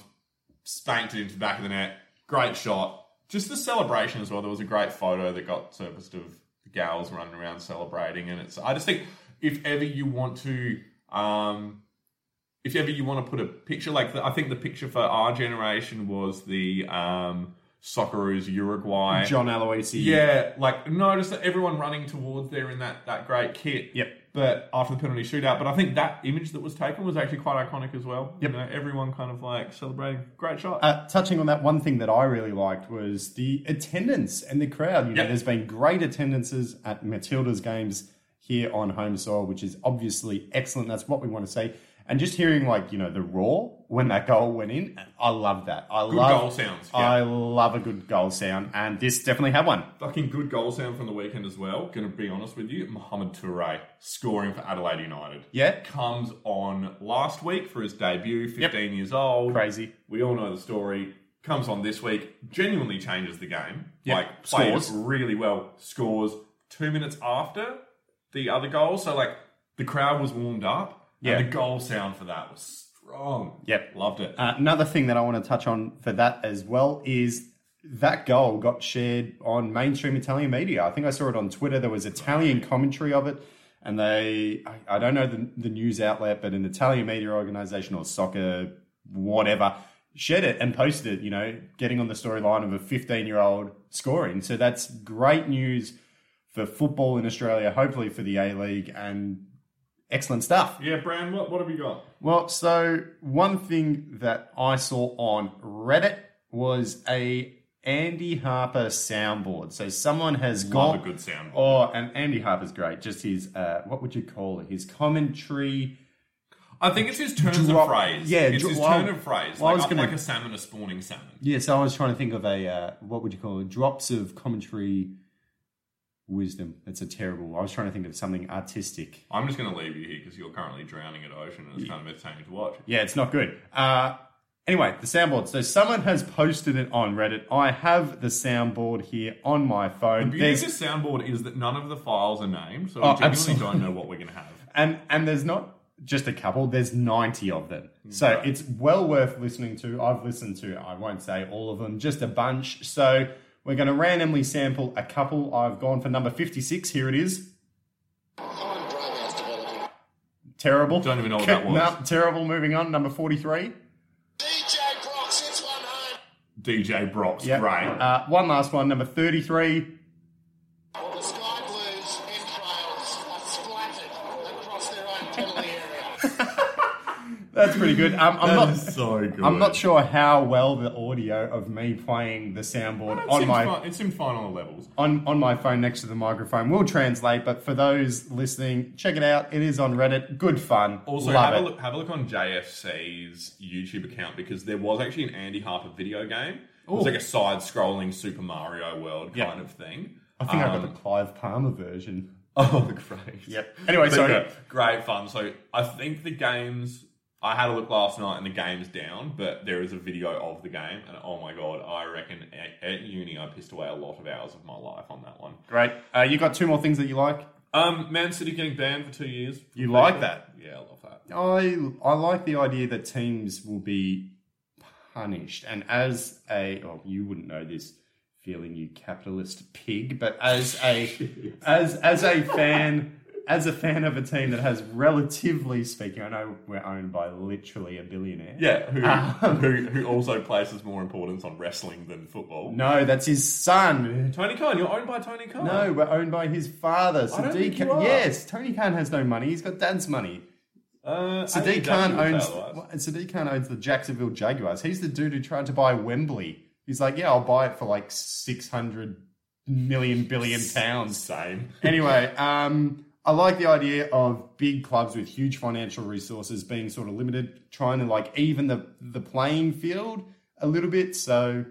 Speaker 1: spanked it into the back of the net. Great shot. Just the celebration as well. There was a great photo that got surfaced of the gals running around celebrating, and it's. I just think if ever you want to. Um, if ever you want to put a picture like the, I think the picture for our generation was the um, Socceroos Uruguay.
Speaker 2: John Aloisi.
Speaker 1: Yeah, like notice that everyone running towards there in that, that great kit.
Speaker 2: Yep.
Speaker 1: But after the penalty shootout, but I think that image that was taken was actually quite iconic as well.
Speaker 2: Yep.
Speaker 1: You know, everyone kind of like celebrating. Great shot.
Speaker 2: Uh, touching on that, one thing that I really liked was the attendance and the crowd. You know, there's been great attendances at Matilda's games here on home soil, which is obviously excellent. That's what we want to see. And just hearing like you know the roar when that goal went in, I love that. I
Speaker 1: Good
Speaker 2: love
Speaker 1: goal sounds. Yeah.
Speaker 2: I love a good goal sound, and this definitely had one.
Speaker 1: Fucking good goal sound from the weekend as well. Gonna be honest with you, Mohamed Toure scoring for Adelaide United.
Speaker 2: Yeah,
Speaker 1: Comes on last week for his debut, 15 years old.
Speaker 2: crazy.
Speaker 1: We all know the story. Comes on this week, genuinely changes the game.
Speaker 2: Yep.
Speaker 1: Like plays
Speaker 2: Scores.
Speaker 1: really well. Scores two minutes after the other goal. So like the crowd was warmed up.
Speaker 2: Yeah.
Speaker 1: And the goal sound for that was strong.
Speaker 2: Yep.
Speaker 1: Loved it.
Speaker 2: Uh, another thing that I want to touch on for that as well is that goal got shared on mainstream Italian media. I think I saw it on Twitter. There was Italian commentary of it, and they, I, I don't know the, the news outlet, but an Italian media organization or soccer, whatever, shared it and posted it, you know, getting on the storyline of a 15 year old scoring. So that's great news for football in Australia, hopefully for the A League, and excellent stuff.
Speaker 1: yeah, Bran, what, what have you got?
Speaker 2: Well, so one thing that I saw on Reddit was a Andy Harper soundboard. So someone has
Speaker 1: Love
Speaker 2: gone.
Speaker 1: a good sound.
Speaker 2: Oh, and Andy Harper's great. Just his, uh, what would you call it? His commentary.
Speaker 1: I think it's his turns
Speaker 2: Drop-
Speaker 1: of phrase.
Speaker 2: yeah,
Speaker 1: it's
Speaker 2: dro-
Speaker 1: his
Speaker 2: well,
Speaker 1: turn of phrase.
Speaker 2: well, I was gonna-
Speaker 1: like a salmon, a spawning salmon.
Speaker 2: Yeah, so I was trying to think of a, uh, what would you call it? Drops of commentary wisdom. That's a terrible. I was trying to think of something artistic.
Speaker 1: I'm just going to leave you here because you're currently drowning at ocean and it's kind of entertaining to watch.
Speaker 2: Yeah, it's not good. Uh, anyway, the soundboard. So someone has posted it on Reddit. I have the soundboard here on my phone.
Speaker 1: The beauty of this soundboard is that none of the files are named, so we
Speaker 2: Oh,
Speaker 1: genuinely
Speaker 2: absolutely.
Speaker 1: don't know what we're going to have. *laughs*
Speaker 2: and and there's not just a couple. There's 90 of them. So it's well worth listening to. I've listened to. I won't say all of them, just a bunch. So we're going to randomly sample a couple. I've gone for number 56. Here it is.
Speaker 3: Fine bromance developing.
Speaker 2: Terrible.
Speaker 1: Don't even know what that was.
Speaker 2: No, terrible. Moving on. Number 43.
Speaker 3: DJ Brox hits one home.
Speaker 1: DJ Brock's
Speaker 2: Yeah.
Speaker 1: great.
Speaker 2: Uh, one last one. Number 33.
Speaker 3: Well, the Sky Blues entrails are splattered across their own penalty area.
Speaker 2: That's pretty good. Um, I'm
Speaker 1: That
Speaker 2: not.
Speaker 1: is so good.
Speaker 2: I'm not sure how well the audio of me playing the soundboard
Speaker 1: It
Speaker 2: on my
Speaker 1: fine. It seemed fine on the levels.
Speaker 2: on, on my phone next to the microphone will translate, but for those listening, check it out. It is on Reddit. Good fun.
Speaker 1: Also,
Speaker 2: Love
Speaker 1: have
Speaker 2: it.
Speaker 1: a look. Have a look on JFC's YouTube account because there was actually an Andy Harper video game. It was
Speaker 2: Ooh.
Speaker 1: like a side-scrolling Super Mario World
Speaker 2: Yeah.
Speaker 1: kind of thing.
Speaker 2: I think I got
Speaker 1: Um,
Speaker 2: the Clive Palmer version. *laughs*
Speaker 1: Oh, great.
Speaker 2: Yep. Anyway,
Speaker 1: But
Speaker 2: sorry.
Speaker 1: yeah, great fun. So I think the games. I had a look last night and the game's down, but there is a video of the game, and oh my god, I reckon at, at uni I pissed away a lot of hours of my life on that one.
Speaker 2: Great. Uh, you got two more things that you like?
Speaker 1: Um, Man City getting banned for two years.
Speaker 2: You like that?
Speaker 1: Yeah, I love that.
Speaker 2: I I like the idea that teams will be punished, and as a oh, you wouldn't know this feeling, you capitalist pig, but as a *laughs* as as a fan. As a fan of a team that has, relatively speaking, I know we're owned by literally a billionaire.
Speaker 1: Yeah, who,
Speaker 2: Um,
Speaker 1: who who also places more importance on wrestling than football.
Speaker 2: No, that's his son.
Speaker 1: Tony Khan, you're owned by Tony Khan.
Speaker 2: No, we're owned by his father.
Speaker 1: I don't
Speaker 2: Sadiq
Speaker 1: think you
Speaker 2: Khan. Yes, Tony Khan has no money. He's got dad's money.
Speaker 1: uh,
Speaker 2: Sadiq Khan owns well, Sadiq Khan owns the Jacksonville Jaguars. He's the dude who tried to buy Wembley. He's like, yeah, I'll buy it for like six hundred million billion pounds.
Speaker 1: Same.
Speaker 2: Anyway, *laughs* um, I like the idea of big clubs with huge financial resources being sort of limited, trying to like even the the playing field a little bit. So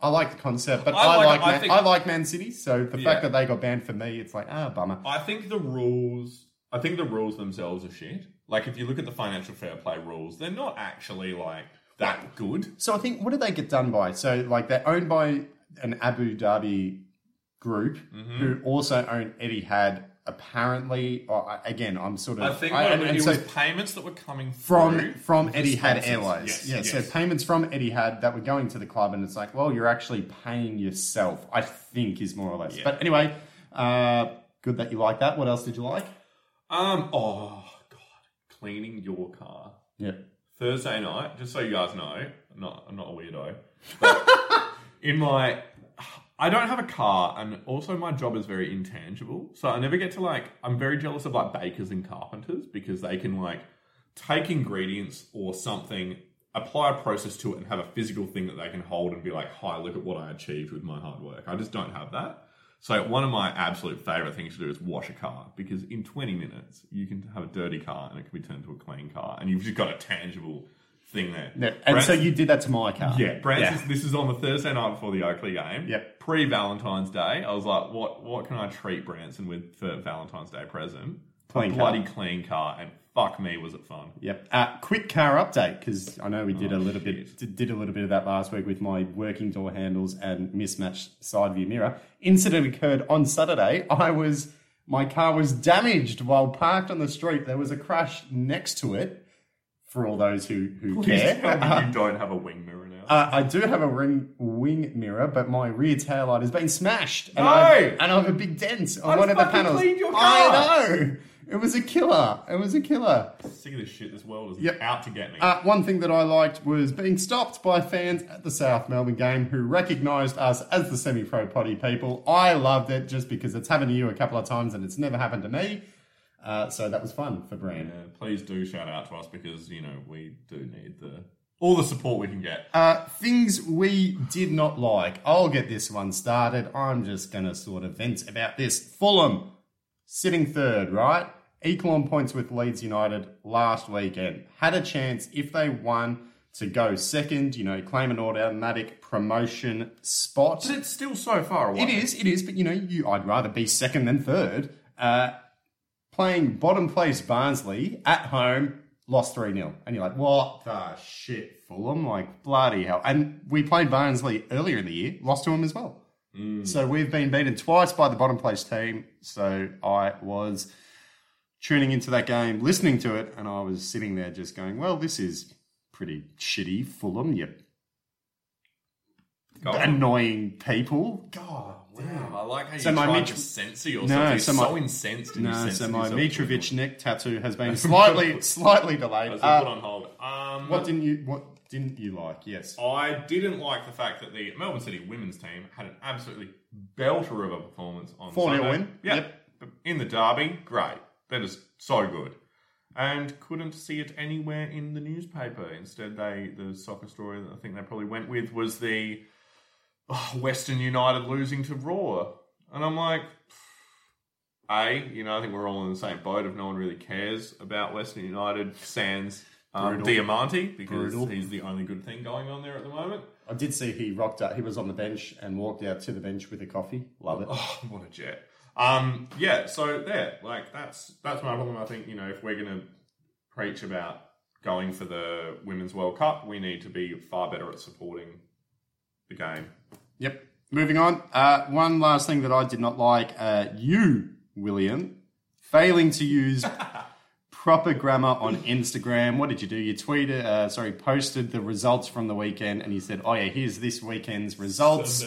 Speaker 2: I like the concept, but
Speaker 1: I
Speaker 2: I,
Speaker 1: like-
Speaker 2: like,
Speaker 1: I
Speaker 2: Man,
Speaker 1: think-
Speaker 2: I like Man City. So the
Speaker 1: Yeah.
Speaker 2: fact that they got banned for me, it's like ah bummer.
Speaker 1: I think the rules I think the rules themselves are shit. Like if you look at the financial fair play rules, they're not actually like that good.
Speaker 2: So I think what did they get done by? So like they're owned by an Abu Dhabi group
Speaker 1: Mm-hmm.
Speaker 2: who also own Eddie Etihad. Apparently, or again, I'm sort of
Speaker 1: I think
Speaker 2: I- and-
Speaker 1: it
Speaker 2: and
Speaker 1: was
Speaker 2: so
Speaker 1: payments that were coming
Speaker 2: from from Etihad. Airways.
Speaker 1: Yes,
Speaker 2: yeah,
Speaker 1: yes.
Speaker 2: so payments from Etihad that were going to the club, and it's like, well, you're actually paying yourself. I think is more or less.
Speaker 1: Yeah.
Speaker 2: But anyway, uh, good that you like that. What else did you like?
Speaker 1: Um. Oh God, cleaning your car
Speaker 2: Yeah.
Speaker 1: Thursday night. Just so you guys know, I'm not I'm not a weirdo. *laughs* In my, I don't have a car, and also my job is very intangible. So I never get to like. I'm very jealous of like bakers and carpenters because they can like take ingredients or something. Apply a process to it and have a physical thing that they can hold and be like, "Hi, look at what I achieved with my hard work." I just don't have that. So one of my absolute favorite things to do is wash a car because in 20 minutes you can have a dirty car and it can be turned into a clean car and you've just got a tangible thing there.
Speaker 2: Yeah. And so you did that to my car.
Speaker 1: yeah, Branson's,
Speaker 2: Yeah.
Speaker 1: this is on the Thursday night before the Oakleigh game.
Speaker 2: Yep.
Speaker 1: Pre Valentine's Day, I was like, what what can I treat Branson with for Valentine's Day present?
Speaker 2: Clean
Speaker 1: bloody clean car, and fuck me, was it fun.
Speaker 2: Yep. Uh, quick car update because I know we did
Speaker 1: Oh,
Speaker 2: a little
Speaker 1: shit.
Speaker 2: bit did a little bit of that last week with my working door handles and mismatched side view mirror. Incident occurred on Saturday. I was my car was damaged while parked on the street. There was a crash next to it. For all those who who
Speaker 1: Please
Speaker 2: care,
Speaker 1: you *laughs* don't have a wing mirror now.
Speaker 2: Uh, I do have a ring, wing mirror, but my rear tail light has been smashed. And,
Speaker 1: No!
Speaker 2: I, and I have a big dent on
Speaker 1: I
Speaker 2: one of the
Speaker 1: fucking
Speaker 2: panels.
Speaker 1: cleaned your
Speaker 2: I know! It was a killer. It was a killer.
Speaker 1: Sick of this shit. This world is
Speaker 2: Yep.
Speaker 1: out to get me.
Speaker 2: Uh, one thing that I liked was being stopped by fans at the South Melbourne game who recognised us as the semi pro potty people. I loved it just because it's happened to you a couple of times and it's never happened to me. Uh, so that was fun for Brand.
Speaker 1: Yeah, please do shout out to us because you know we do need the all the support we can get.
Speaker 2: Uh, things we did not like. I'll get this one started. I'm just going to sort of vent about this. Fulham sitting third, right? Equal on points with Leeds United last weekend. Had a chance if they won to go second, you know, claim an automatic promotion spot.
Speaker 1: But it's still so far away.
Speaker 2: It is, it is, but you know, you I'd rather be second than third. Uh, playing bottom place Barnsley at home, lost 3 0. And you're like, what the shit, Fulham? Like, bloody hell. And we played Barnsley earlier in the year, lost to them as well. Mm. So we've been beaten twice by the bottom place team. So I was tuning into that game, listening to it, and I was sitting there just going, well, this is pretty shitty, Fulham, you
Speaker 1: Go
Speaker 2: annoying people. God,
Speaker 1: Damn, I like how
Speaker 2: So
Speaker 1: you
Speaker 2: my
Speaker 1: tried to censor yourself.
Speaker 2: No,
Speaker 1: You're
Speaker 2: so
Speaker 1: so,
Speaker 2: my-
Speaker 1: incensed. And you
Speaker 2: No, so my. Mitrovic neck tattoo has been *laughs* slightly, slightly delayed.
Speaker 1: was
Speaker 2: Uh,
Speaker 1: put on hold. Um,
Speaker 2: what didn't you? What didn't you like? Yes.
Speaker 1: I didn't like the fact that the Melbourne City women's team had an absolutely belter of a performance on
Speaker 2: 4-0 win.
Speaker 1: Yeah,
Speaker 2: Yep.
Speaker 1: in the derby, great. That is so good. And couldn't see it anywhere in the newspaper. Instead, they the soccer story that I think they probably went with was the oh, Western United losing to Roar, and I'm like. A, you know, I think we're all in the same boat if no one really cares about Western United, sans um, Diamanti, because
Speaker 2: Brutal.
Speaker 1: he's the only good thing going on there at the moment.
Speaker 2: I did see he rocked up. He was on the bench and walked out to the bench with a coffee. Love it.
Speaker 1: Oh, what a jet. Um, yeah, so there, like that's that's my problem. I think you know if we're gonna preach about going for the Women's World Cup, we need to be far better at supporting the game.
Speaker 2: Yep. Moving on. Uh, one last thing that I did not like. Uh, you, William, failing to use *laughs* proper grammar on Instagram. What did you do? You tweeted, uh, sorry, posted the results from the weekend, and you said, "Oh yeah, here's this weekend's results."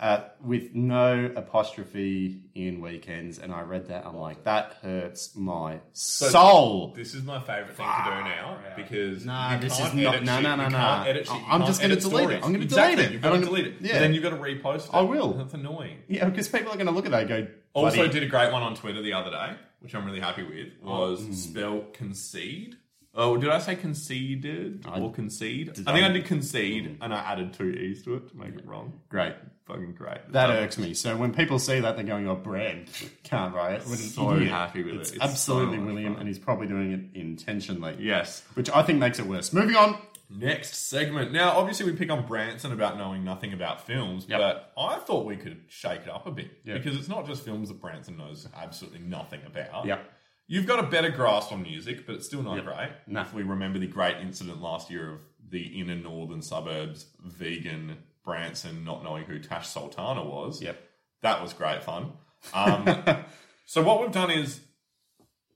Speaker 2: uh, with no apostrophe in weekends. And I read that. I'm like, that hurts my soul.
Speaker 1: This is my favorite thing to do now because
Speaker 2: Nah,
Speaker 1: you
Speaker 2: this
Speaker 1: can't
Speaker 2: is not-
Speaker 1: edit
Speaker 2: no,
Speaker 1: shit.
Speaker 2: no, no,
Speaker 1: you
Speaker 2: no.
Speaker 1: can't edit shit. You
Speaker 2: I'm
Speaker 1: can't
Speaker 2: just gonna
Speaker 1: edit
Speaker 2: delete it.
Speaker 1: stories.
Speaker 2: I'm gonna
Speaker 1: exactly.
Speaker 2: delete it.
Speaker 1: You've got to
Speaker 2: I'm
Speaker 1: delete it.
Speaker 2: yeah.
Speaker 1: But then you've got to repost it.
Speaker 2: I will.
Speaker 1: That's annoying.
Speaker 2: Yeah, because people are going to look at that and go,
Speaker 1: Also,
Speaker 2: bloody-
Speaker 1: did a great one on Twitter the other day, which I'm really happy with. Was
Speaker 2: Mm.
Speaker 1: spell concede. Oh, did I say conceded
Speaker 2: I-
Speaker 1: or concede? I think
Speaker 2: I-
Speaker 1: I did concede, and I added two e's to it to make it wrong.
Speaker 2: great.
Speaker 1: Fucking great.
Speaker 2: That
Speaker 1: Um,
Speaker 2: irks me. So when people see that, they're going, "Oh, Brand can't write it." What an
Speaker 1: So
Speaker 2: idiot.
Speaker 1: happy with
Speaker 2: It's
Speaker 1: it. It's
Speaker 2: absolutely
Speaker 1: so
Speaker 2: William,
Speaker 1: fun.
Speaker 2: and he's probably doing it intentionally.
Speaker 1: Yes.
Speaker 2: which I think makes it worse. Moving on.
Speaker 1: Next segment. Now, obviously, we pick on Branson about knowing nothing about films,
Speaker 2: Yep.
Speaker 1: but I thought we could shake it up a bit
Speaker 2: Yep.
Speaker 1: because it's not just films that Branson knows absolutely nothing about.
Speaker 2: Yep.
Speaker 1: You've got a better grasp on music, but it's still not great.
Speaker 2: No.
Speaker 1: If we remember the great incident last year of the inner northern suburbs vegan Branson not knowing who Tash Sultana was.
Speaker 2: Yep.
Speaker 1: That was great fun. Um, *laughs* so what we've done is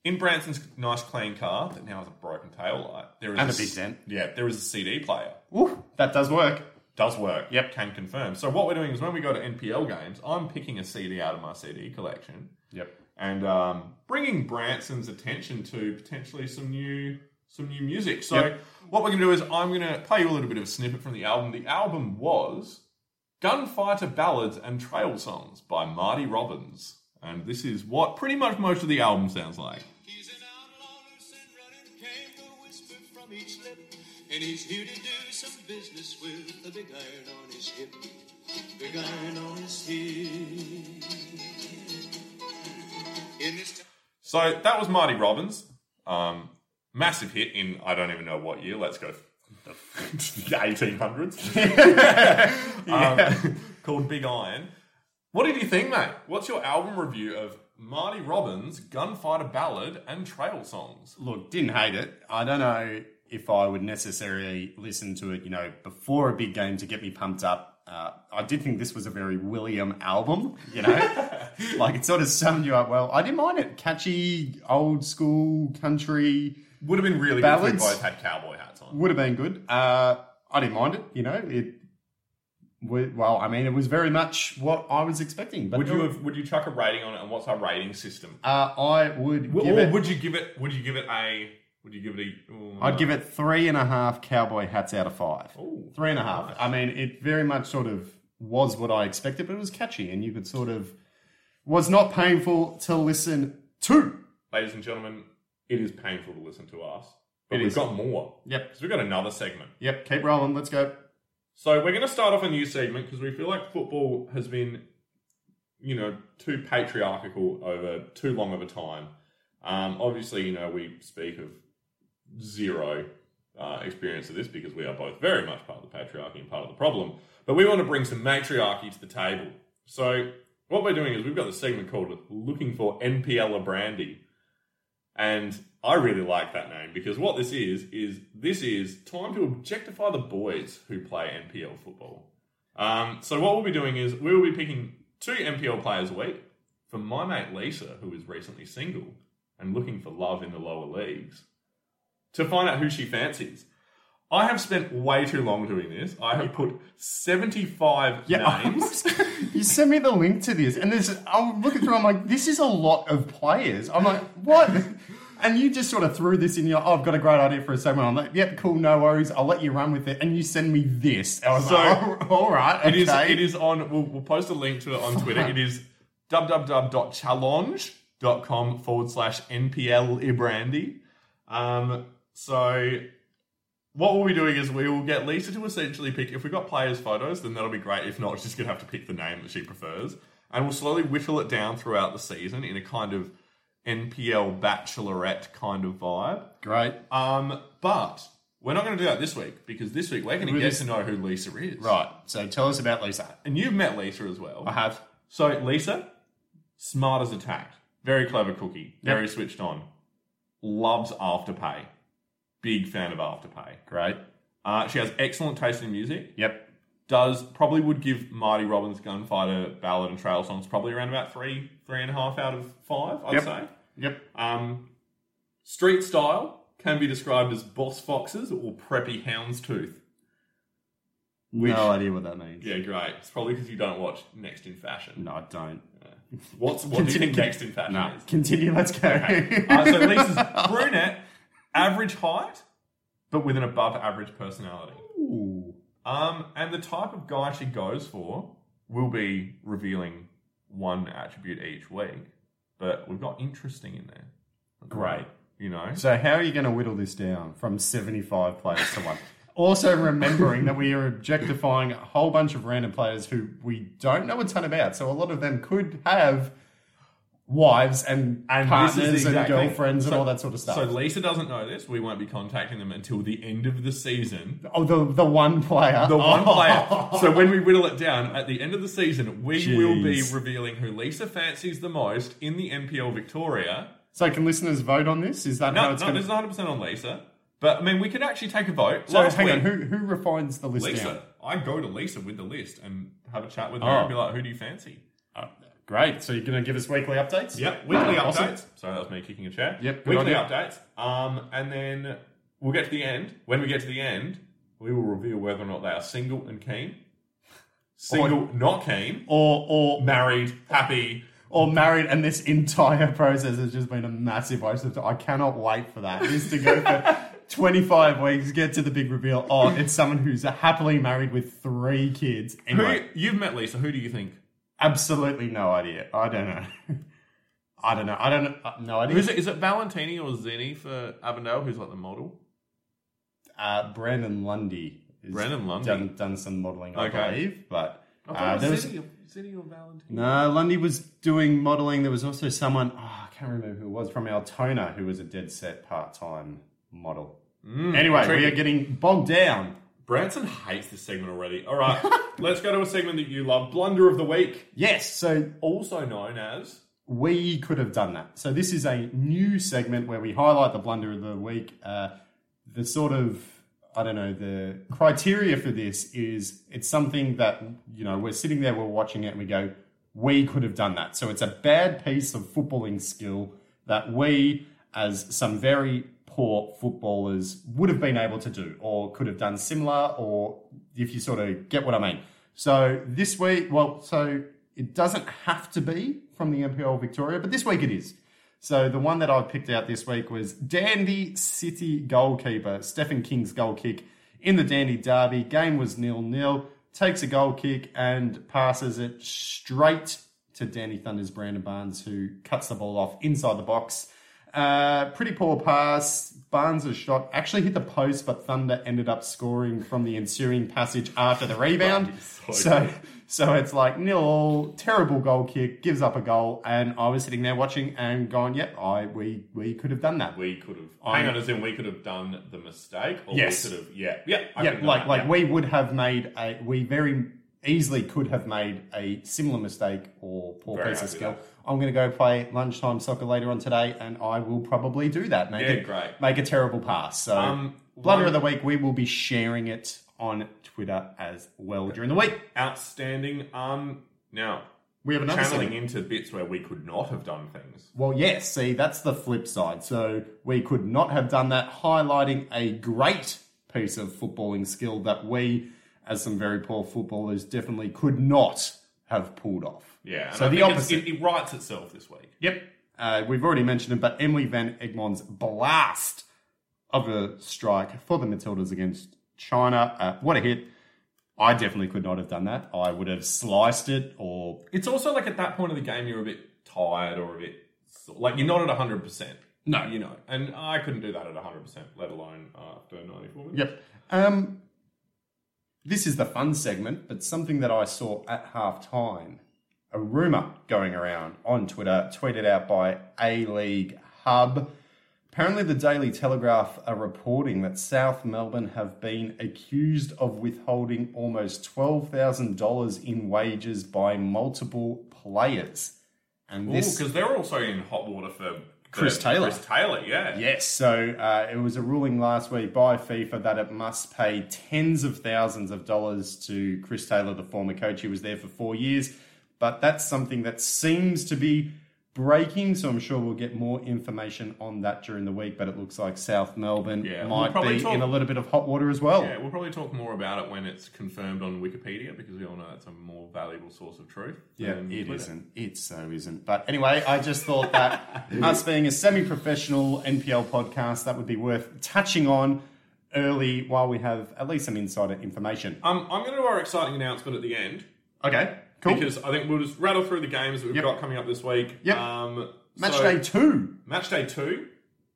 Speaker 1: in Branson's nice clean car that now has a broken tail light, there is
Speaker 2: And a
Speaker 1: s-
Speaker 2: big dent.
Speaker 1: Yeah, there is a CD player.
Speaker 2: Ooh, that does work.
Speaker 1: Does work.
Speaker 2: Yep.
Speaker 1: Can confirm. So what we're doing is when we go to NPL games, I'm picking a CD out of my CD collection
Speaker 2: Yep.
Speaker 1: and um, bringing Branson's attention to potentially some new some new music. So
Speaker 2: Yep.
Speaker 1: what we're going to do is I'm going to play you a little bit of a snippet from the album. The album was Gunfighter Ballads and Trail Songs by Marty Robbins, and this is what pretty much most of the album sounds like.
Speaker 4: Whisper each lip. And he's here to do some business with a big iron on his hip. Big iron on his hip. In this town.
Speaker 1: So that was Marty Robbins. Um, massive hit in I don't even know what year. Let's go *laughs* the 1800s. *laughs* um, *laughs* called Big Iron. What did you think, mate? What's your album review of Marty Robbins' Gunfighter Ballad and Trail Songs?
Speaker 2: Look, didn't hate it. I don't know if I would necessarily listen to it, you know, before a big game to get me pumped up. Uh, I did think this was a very William album, you know, *laughs* like it sort of summed you up well. I didn't mind it. Catchy, old school country
Speaker 1: Would have been really good if
Speaker 2: Ballads?
Speaker 1: we both had cowboy hats on.
Speaker 2: would have been good. Uh, I didn't mind it, you know. It well, I mean, it was very much what I was expecting. But
Speaker 1: Would you have? Would you chuck a rating on it? And what's our rating system?
Speaker 2: Uh, I would
Speaker 1: Or
Speaker 2: it.
Speaker 1: would you give it? Would you give it a? Would you give it a? oh,
Speaker 2: I'd
Speaker 1: no.
Speaker 2: give it three and a half cowboy hats out of five.
Speaker 1: Ooh,
Speaker 2: Three and a half.
Speaker 1: nice.
Speaker 2: I mean, it very much sort of was what I expected, but it was catchy, and you could sort of was not painful to listen to.
Speaker 1: ladies and gentlemen, it is painful to listen to us, but
Speaker 2: It
Speaker 1: we've
Speaker 2: is.
Speaker 1: got more.
Speaker 2: Yep.
Speaker 1: Because we've got another segment.
Speaker 2: Yep. Keep rolling. Let's go.
Speaker 1: So we're going to start off a new segment because we feel like football has been, you know, too patriarchal over too long of a time. Um, obviously, you know, we speak of zero uh, experience of this because we are both very much part of the patriarchy and part of the problem. But we want to bring some matriarchy to the table. So what we're doing is we've got this segment called "Looking for NPL Brandy," and I really like that name because what this is is this is time to objectify the boys who play NPL football. Um, so what we'll be doing is we will be picking two NPL players a week. For my mate Lisa, who is recently single and looking for love in the lower leagues, to find out who she fancies. I have spent way too long doing this. I have put 75 names.
Speaker 2: you sent me the link to this, and there's. I'm looking through. I'm like, this is a lot of players. I'm like, what? And you just sort of threw this in your. Oh, I've got a great idea for a segment. I'm like, yep, cool, no worries. I'll let you run with it. And you send me this. I was
Speaker 1: So-
Speaker 2: like, oh, *laughs* all right, okay.
Speaker 1: It is. It is on. We'll, we'll post a link to it on Twitter. It is www.challenge.com forward slash NPL Ibrandy. Um, so what we'll be doing is we will get Lisa to essentially pick. If we've got players' photos, then that'll be great. If not, she's gonna have to pick the name that she prefers, and we'll slowly whittle it down throughout the season in a kind of NPL bachelorette kind of vibe.
Speaker 2: Great.
Speaker 1: Um, but we're not going to do that this week because this week we're going to get to know who Lisa is.
Speaker 2: Right. So tell us about Lisa.
Speaker 1: And you've met Lisa as well.
Speaker 2: I have.
Speaker 1: So Lisa, smart as a tack, very clever cookie, very switched on, loves Afterpay, big fan of Afterpay.
Speaker 2: Great.
Speaker 1: Uh, she has excellent taste in music.
Speaker 2: Yep.
Speaker 1: Does probably would give Marty Robbins' Gunfighter Ballad and Trail songs probably around about three, three and a half out of five. I'd
Speaker 2: Yep.
Speaker 1: say.
Speaker 2: Yep.
Speaker 1: Um, street style can be described as boss foxes or preppy houndstooth. Which-
Speaker 2: no idea what that means.
Speaker 1: Yeah, great. It's probably because you don't watch Next in Fashion.
Speaker 2: No, I don't.
Speaker 1: What's what do you think Next in Fashion
Speaker 2: No.
Speaker 1: is?
Speaker 2: Continue. Let's go.
Speaker 1: Uh, so Lisa's *laughs* brunette, average height, but with an above average personality.
Speaker 2: Ooh.
Speaker 1: Um, and the type of guy she goes for will be revealing one attribute each week, but we've got interesting in there.
Speaker 2: Great.
Speaker 1: You know?
Speaker 2: So how are you going to whittle this down from 75 players to one? Also remembering that we are objectifying a whole bunch of random players who we don't know a ton about. So a lot of them could have wives and,
Speaker 1: And
Speaker 2: partners
Speaker 1: this is
Speaker 2: and girlfriends and all that sort of stuff.
Speaker 1: So Lisa doesn't know this. We won't be contacting them until the end of the season.
Speaker 2: oh, the the one player.
Speaker 1: The one
Speaker 2: Oh.
Speaker 1: player. *laughs* So when we whittle it down, at the end of the season, we will be revealing who Lisa fancies the most in the NPL Victoria
Speaker 2: So can listeners vote on this? Is that how
Speaker 1: No,
Speaker 2: it's
Speaker 1: no,
Speaker 2: going
Speaker 1: this is 100 percent on Lisa. But I mean, we could actually take a vote.
Speaker 2: So
Speaker 1: Last
Speaker 2: hang on, who who refines the list
Speaker 1: Lisa.
Speaker 2: down?
Speaker 1: I go to Lisa with the list and have a chat with her
Speaker 2: Oh.
Speaker 1: and be like, "Who do you fancy?"
Speaker 2: Oh, great. So you're going to give us weekly updates?
Speaker 1: Yep, weekly
Speaker 2: Awesome.
Speaker 1: updates. Sorry, that was me kicking a chair.
Speaker 2: Yep, good
Speaker 1: weekly
Speaker 2: on
Speaker 1: updates. Um, and then we'll get to the end. When we get to the end, we will reveal whether or not they are single and keen, single, not keen,
Speaker 2: Or or
Speaker 1: married, happy.
Speaker 2: or married, and this entire process has just been a massive waste of time. I cannot wait for that. Is to go for *laughs* 25 weeks, get to the big reveal. Oh, it's someone who's happily married with three kids.
Speaker 1: Who
Speaker 2: Anyway,
Speaker 1: you've met Lisa? Who do you think?
Speaker 2: Absolutely no idea. I don't know. *laughs* I don't know. I don't know. No idea.
Speaker 1: Who's it? Is it Valentini or Zinni for Avondale? Who's like the model?
Speaker 2: Uh, Brandon Lundy. has
Speaker 1: Brandon Lundy.
Speaker 2: Done, done some modelling, I
Speaker 1: Okay.
Speaker 2: believe. But
Speaker 1: I thought
Speaker 2: uh,
Speaker 1: it
Speaker 2: there
Speaker 1: was or, or Valentini.
Speaker 2: no, Lundy was doing modelling. There was also someone, oh, I can't remember who it was, from Altona who was a dead set part time model. anyway, we are getting bogged down.
Speaker 1: Branson hates this segment already. All right, *laughs* let's go to a segment that you love: blunder of the week,
Speaker 2: Yes, so
Speaker 1: also known as.
Speaker 2: we could have done that. So this is a new segment where we highlight the blunder of the week. Uh, the sort of I don't know the criteria for this is it's something that you know we're sitting there, we're watching it, and we go, we could have done that. So it's a bad piece of footballing skill that we, as some very poor footballers, would have been able to do, or could have done similar, or if you sort of get what I mean. So this week, well, so it doesn't have to be from the NPL Victoria, but this week it is. So the one that I picked out this week was Dandy City goalkeeper Stephen King's goal kick in the Dandy Derby. Game was nil nil. Takes a goal kick and passes it straight to Dandy Thunder's Brandon Barnes, who cuts the ball off inside the box. Uh, pretty poor pass. Barnes' shot actually hit the post, but Thunder ended up scoring from the ensuing passage after the rebound.
Speaker 1: so
Speaker 2: So, so it's like nil all, terrible goal kick, gives up a goal, and I was sitting there watching and going, "Yep, I we we could have done that."
Speaker 1: We could have.
Speaker 2: I'm-
Speaker 1: hang on, as in we could have done the mistake, or
Speaker 2: Yes.
Speaker 1: we could have. Yeah, yeah, I
Speaker 2: yeah, like like
Speaker 1: that,
Speaker 2: we would have made a we very easily could have made a similar mistake or poor
Speaker 1: Very
Speaker 2: piece of skill. I'm going to go play lunchtime soccer later on today, and I will probably do that. Make
Speaker 1: Yeah,
Speaker 2: it,
Speaker 1: great.
Speaker 2: Make a terrible pass. So,
Speaker 1: Um,
Speaker 2: blunder
Speaker 1: one-
Speaker 2: of the week. We will be sharing it on Twitter as well during the week.
Speaker 1: outstanding. Um, now
Speaker 2: We have another
Speaker 1: channeling
Speaker 2: segment.
Speaker 1: into bits where we could not have done things.
Speaker 2: Well, yes, see, that's the flip side. So we could not have done that, highlighting a great piece of footballing skill that we, as some very poor footballers, definitely could not have pulled off.
Speaker 1: Yeah.
Speaker 2: So the opposite.
Speaker 1: It, it writes itself this week.
Speaker 2: Yep. Uh, we've already mentioned it, but Emily Van Egmond's blast of a strike for the Matildas against China. Uh, what a hit. I definitely could not have done that. I would have sliced it or
Speaker 1: It's also like at that point of the game, you're a bit tired or a bit like you're not at hundred percent.
Speaker 2: No.
Speaker 1: you know, and I couldn't do that at hundred percent, let alone after ninety four minutes.
Speaker 2: Yep. Um, this is the fun segment, but something that I saw at halftime. A rumor going around on Twitter, tweeted out by A League Hub. Apparently, the Daily Telegraph are reporting that South Melbourne have been accused of withholding almost $12,000 in wages by multiple players. And this.
Speaker 1: because they're also in hot water for
Speaker 2: Chris Taylor.
Speaker 1: Chris Taylor, yeah.
Speaker 2: Yes, so uh, it was a ruling last week by FIFA that it must pay tens of thousands of dollars to Chris Taylor, the former coach. He was there for four years, but that's something that seems to be breaking. So I'm sure we'll get more information on that during the week. But it looks like South Melbourne
Speaker 1: Yeah, we'll
Speaker 2: might be
Speaker 1: talk-
Speaker 2: in a little bit of hot water as well.
Speaker 1: Yeah, we'll probably talk more about it when it's confirmed on Wikipedia because we all know that's a more valuable source of truth.
Speaker 2: Yeah, it isn't. It so isn't. But anyway, I just thought that *laughs* us being a semi-professional NPL podcast, that would be worth touching on early while we have at least some insider information.
Speaker 1: Um, I'm going to do our exciting announcement at the end
Speaker 2: Okay, cool.
Speaker 1: because I think we'll just rattle through the games that we've
Speaker 2: Yep.
Speaker 1: got coming up this week.
Speaker 2: Yep.
Speaker 1: Um,
Speaker 2: Match
Speaker 1: so-
Speaker 2: day two.
Speaker 1: Match day two,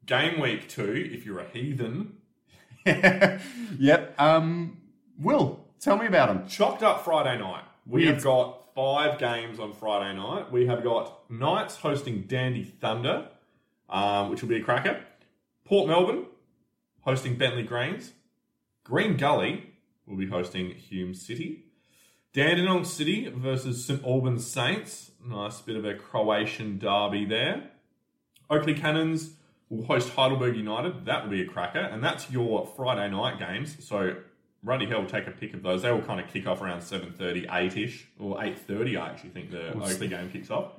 Speaker 1: game week two. If you're a heathen, *laughs*
Speaker 2: yep. Um, Will, tell me about them.
Speaker 1: chocked up Friday night. We have got five games on Friday night. We have got Knights hosting Dandy Thunder, um, which will be a cracker. Port Melbourne hosting Bentleigh Greens. Green Gully will be hosting Hume City. Dandenong City versus St Albans Saints. Nice bit of a Croatian derby there. Oakleigh Cannons will host Heidelberg United. That will be a cracker, and that's your Friday night games. So Ruddy Hill will take a pick of those. They will kind of kick off around 7.30, 8ish, or 8.30, I actually think the Oakleigh game kicks off.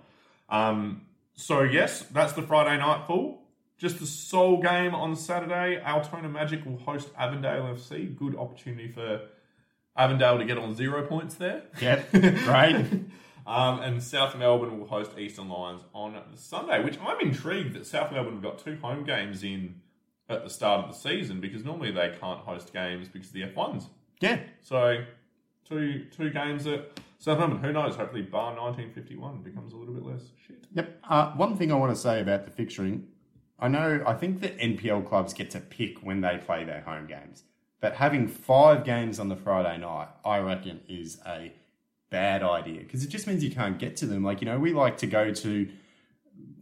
Speaker 1: Um, so, yes, that's the Friday night full. Just the sole game on Saturday. Altona Magic will host Avondale FC. Good opportunity for Avondale to get on zero points there.
Speaker 2: Yep, *laughs* great.
Speaker 1: Um, and South Melbourne will host Eastern Lions on Sunday, which I'm intrigued that South Melbourne have got two home games in at the start of the season because normally they can't host games because of the F1s.
Speaker 2: yeah,
Speaker 1: So two two games at South Melbourne. Who knows? Hopefully, bar 1951 becomes a little bit less shit.
Speaker 2: Yep. Uh, one thing I want to say about the fixturing, I know I think that NPL clubs get to pick when they play their home games, but having five games on the Friday night, I reckon, is a bad idea because it just means you can't get to them. Like you know, we like to go to,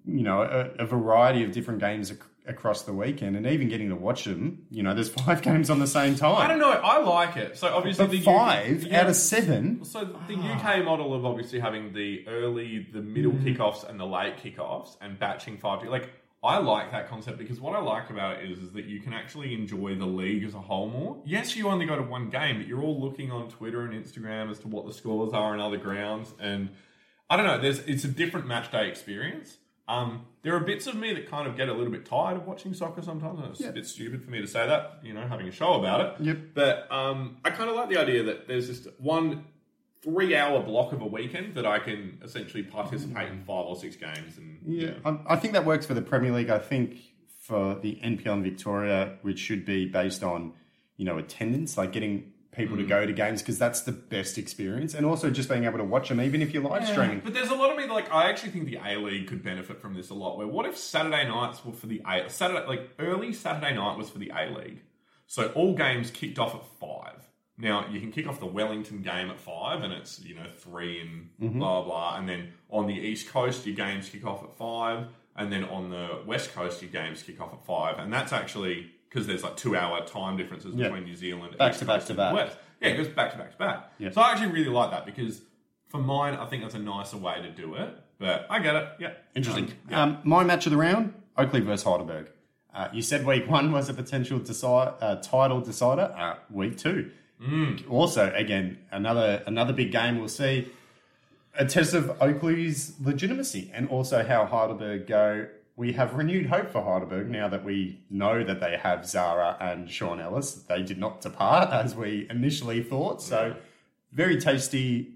Speaker 2: you know, a, a variety of different games ac- across the weekend, and even getting to watch them. You know, there's *laughs* five games on the same time.
Speaker 1: I don't know. I like it. So obviously,
Speaker 2: But
Speaker 1: the
Speaker 2: five
Speaker 1: UK,
Speaker 2: out of seven.
Speaker 1: So the UK model of obviously having the early, the middle
Speaker 2: Mm.
Speaker 1: kickoffs and the late kickoffs and batching five, like I like that concept because what I like about it is, is that you can actually enjoy the league as a whole more. Yes, you only go to one game, but you're all looking on Twitter and Instagram as to what the scores are in other grounds, and I don't know. There's it's a different match day experience. Um, there are bits of me that kind of get a little bit tired of watching soccer sometimes. And it's a bit stupid for me to say that, you know, having a show about it.
Speaker 2: Yep.
Speaker 1: But um, I kind of like the idea that there's just one three hour block of a weekend that I can essentially participate in five or six games. And
Speaker 2: Yeah, I, I think that works for the Premier League. I think for the NPL in Victoria, which should be based on you know attendance, like getting people to mm. go to games because that's the best experience, and also just being able to watch them even if you're live streaming.
Speaker 1: But there's a lot of me like I actually think the A League could benefit from this a lot. Where what if Saturday nights were for the A Saturday like early Saturday night was for the A League, so all games kicked off at five. Now you can kick off the Wellington game at five, and it's you know three and blah blah, and then on the East Coast your games kick off at five, and then on the West Coast your games kick off at five, and that's actually because there's like two hour time differences
Speaker 2: Yeah.
Speaker 1: between New Zealand,
Speaker 2: Back
Speaker 1: East
Speaker 2: to back to
Speaker 1: and
Speaker 2: back.
Speaker 1: West. Yeah, it goes back to back to back.
Speaker 2: Yeah.
Speaker 1: So I actually really like that because for mine, I think that's a nicer way to do it. But I get it. Yeah.
Speaker 2: Interesting.
Speaker 1: Um,
Speaker 2: Um, my match of the round: Oakleigh versus Heidelberg. Uh, you said week one was a potential decide, uh, title decider. Uh, week two, also again another another big game. We'll see a test of Oakleigh's legitimacy and also how Heidelberg go. We have renewed hope for Heidelberg now that we know that they have Zara and Sean Ellis. They did not depart *laughs* as we initially thought. So, very tasty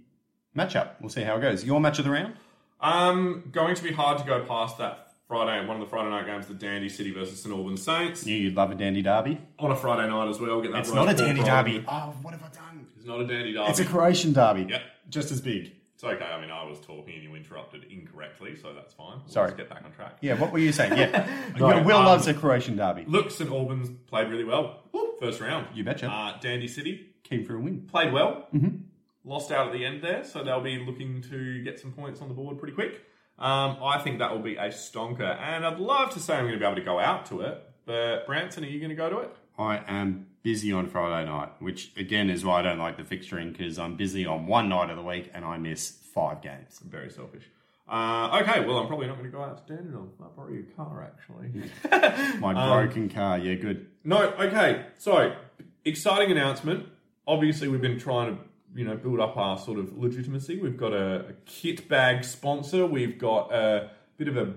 Speaker 2: matchup. We'll see how it goes. Your match of the round?
Speaker 1: Um, going to be hard to go past that Friday, one of the Friday night games, the Dandy City versus St Albans Saints.
Speaker 2: Knew you'd love a dandy derby.
Speaker 1: On a Friday night as well. Get that
Speaker 2: It's not a dandy derby. Oh, what have I done?
Speaker 1: It's not a dandy derby.
Speaker 2: It's a Croatian derby.
Speaker 1: Yep.
Speaker 2: Just as big.
Speaker 1: It's okay. I mean, I was talking and you interrupted incorrectly, so that's fine. We'll
Speaker 2: Sorry.
Speaker 1: Let's get back on track.
Speaker 2: Yeah, what were you saying? Yeah.
Speaker 1: Right, *laughs*
Speaker 2: Your Will
Speaker 1: um,
Speaker 2: loves a Croatian derby.
Speaker 1: Look, St Albans played really well. First round.
Speaker 2: You betcha.
Speaker 1: Uh, Dandy City
Speaker 2: Came for a win.
Speaker 1: played well. Mm-hmm. Lost out at the end there, so they'll be looking to get some points on the board pretty quick. Um, I think that will be a stonker, and I'd love to say I'm going to be able to go out to it. But Branson, are you going to go to it?
Speaker 2: I am busy on Friday night, which again is why I don't like the fixturing because I'm busy on one night of the week and I miss five games.
Speaker 1: I'm very selfish. Uh, okay, well, I'm probably not going to go out to Dandenong. I'll borrow your car, actually. *laughs*
Speaker 2: My *laughs*
Speaker 1: Um,
Speaker 2: broken car, yeah, good.
Speaker 1: No, okay. So, exciting announcement. Obviously, we've been trying to, you know, build up our sort of legitimacy. We've got a, a kit bag sponsor. We've got a bit of a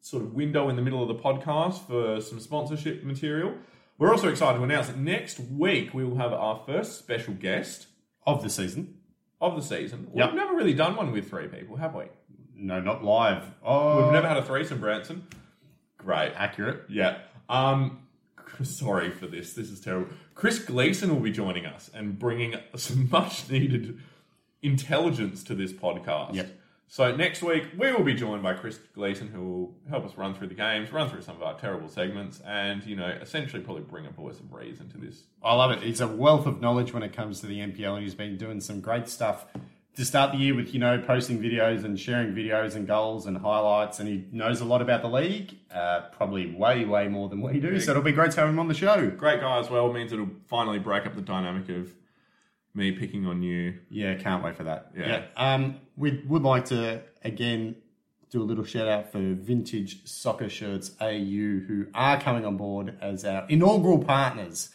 Speaker 1: sort of window in the middle of the podcast for some sponsorship material. We're also excited to announce that next week we will have our first special guest
Speaker 2: Of the season.
Speaker 1: of the season.
Speaker 2: Yep.
Speaker 1: We've never really done one with three people, have we?
Speaker 2: No, not live. Oh,
Speaker 1: We've never had a threesome, Branson. Great.
Speaker 2: accurate.
Speaker 1: Yeah. Um, sorry for this. This is terrible. Chris Gleason will be joining us and bringing some *laughs* much needed intelligence to this podcast.
Speaker 2: Yep.
Speaker 1: So next week we will be joined by Chris Gleason, who will help us run through the games, run through some of our terrible segments, and you know, essentially probably bring a voice of reason to this.
Speaker 2: I love it. He's a wealth of knowledge when it comes to the NPL, and he's been doing some great stuff to start the year with, you know, posting videos and sharing videos and goals and highlights. And he knows a lot about the league, uh, probably way, way more than we do. So it'll be great to have him on the show.
Speaker 1: Great guy as well means it'll finally break up the dynamic of me picking on you.
Speaker 2: Yeah, can't wait for that.
Speaker 1: Yeah.
Speaker 2: Um, we would like to again do a little shout out for Vintage Soccer Shirts AU, who are coming on board as our inaugural partners.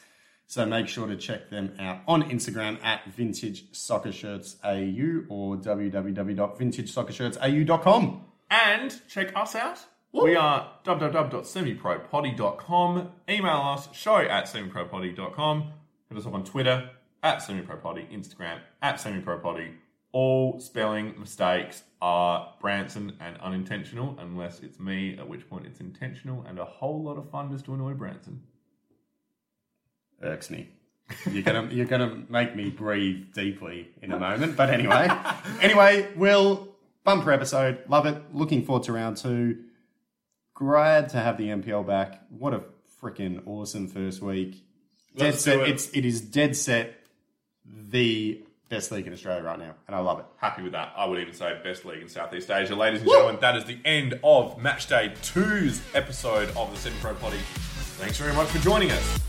Speaker 2: So make sure to check them out on Instagram at Vintage Soccer Shirts AU or www.vintagesoccershirtsau.com.
Speaker 1: And check us out. We are www.semipropotty.com. Email us, show at semipropotty.com. Hit us up on Twitter, at semipropotty, Instagram, at semipropotty. All spelling mistakes are Branson and unintentional, unless it's me, at which point it's intentional and a whole lot of fun just to annoy Branson.
Speaker 2: Irks me. You're gonna *laughs* you're gonna make me breathe deeply in a moment. But anyway, *laughs* anyway, Will bumper episode, love it. Looking forward to round two. Glad to have the NPL back. What a freaking awesome first week. Dead
Speaker 1: Let's
Speaker 2: set.
Speaker 1: it.
Speaker 2: It's it is dead set the best league in Australia right now, and I love it.
Speaker 1: Happy with that. I would even say best league in Southeast Asia. Ladies and gentlemen, that is the end of Match Day 2's episode of the Semi Pro Potty. Thanks very much for joining us.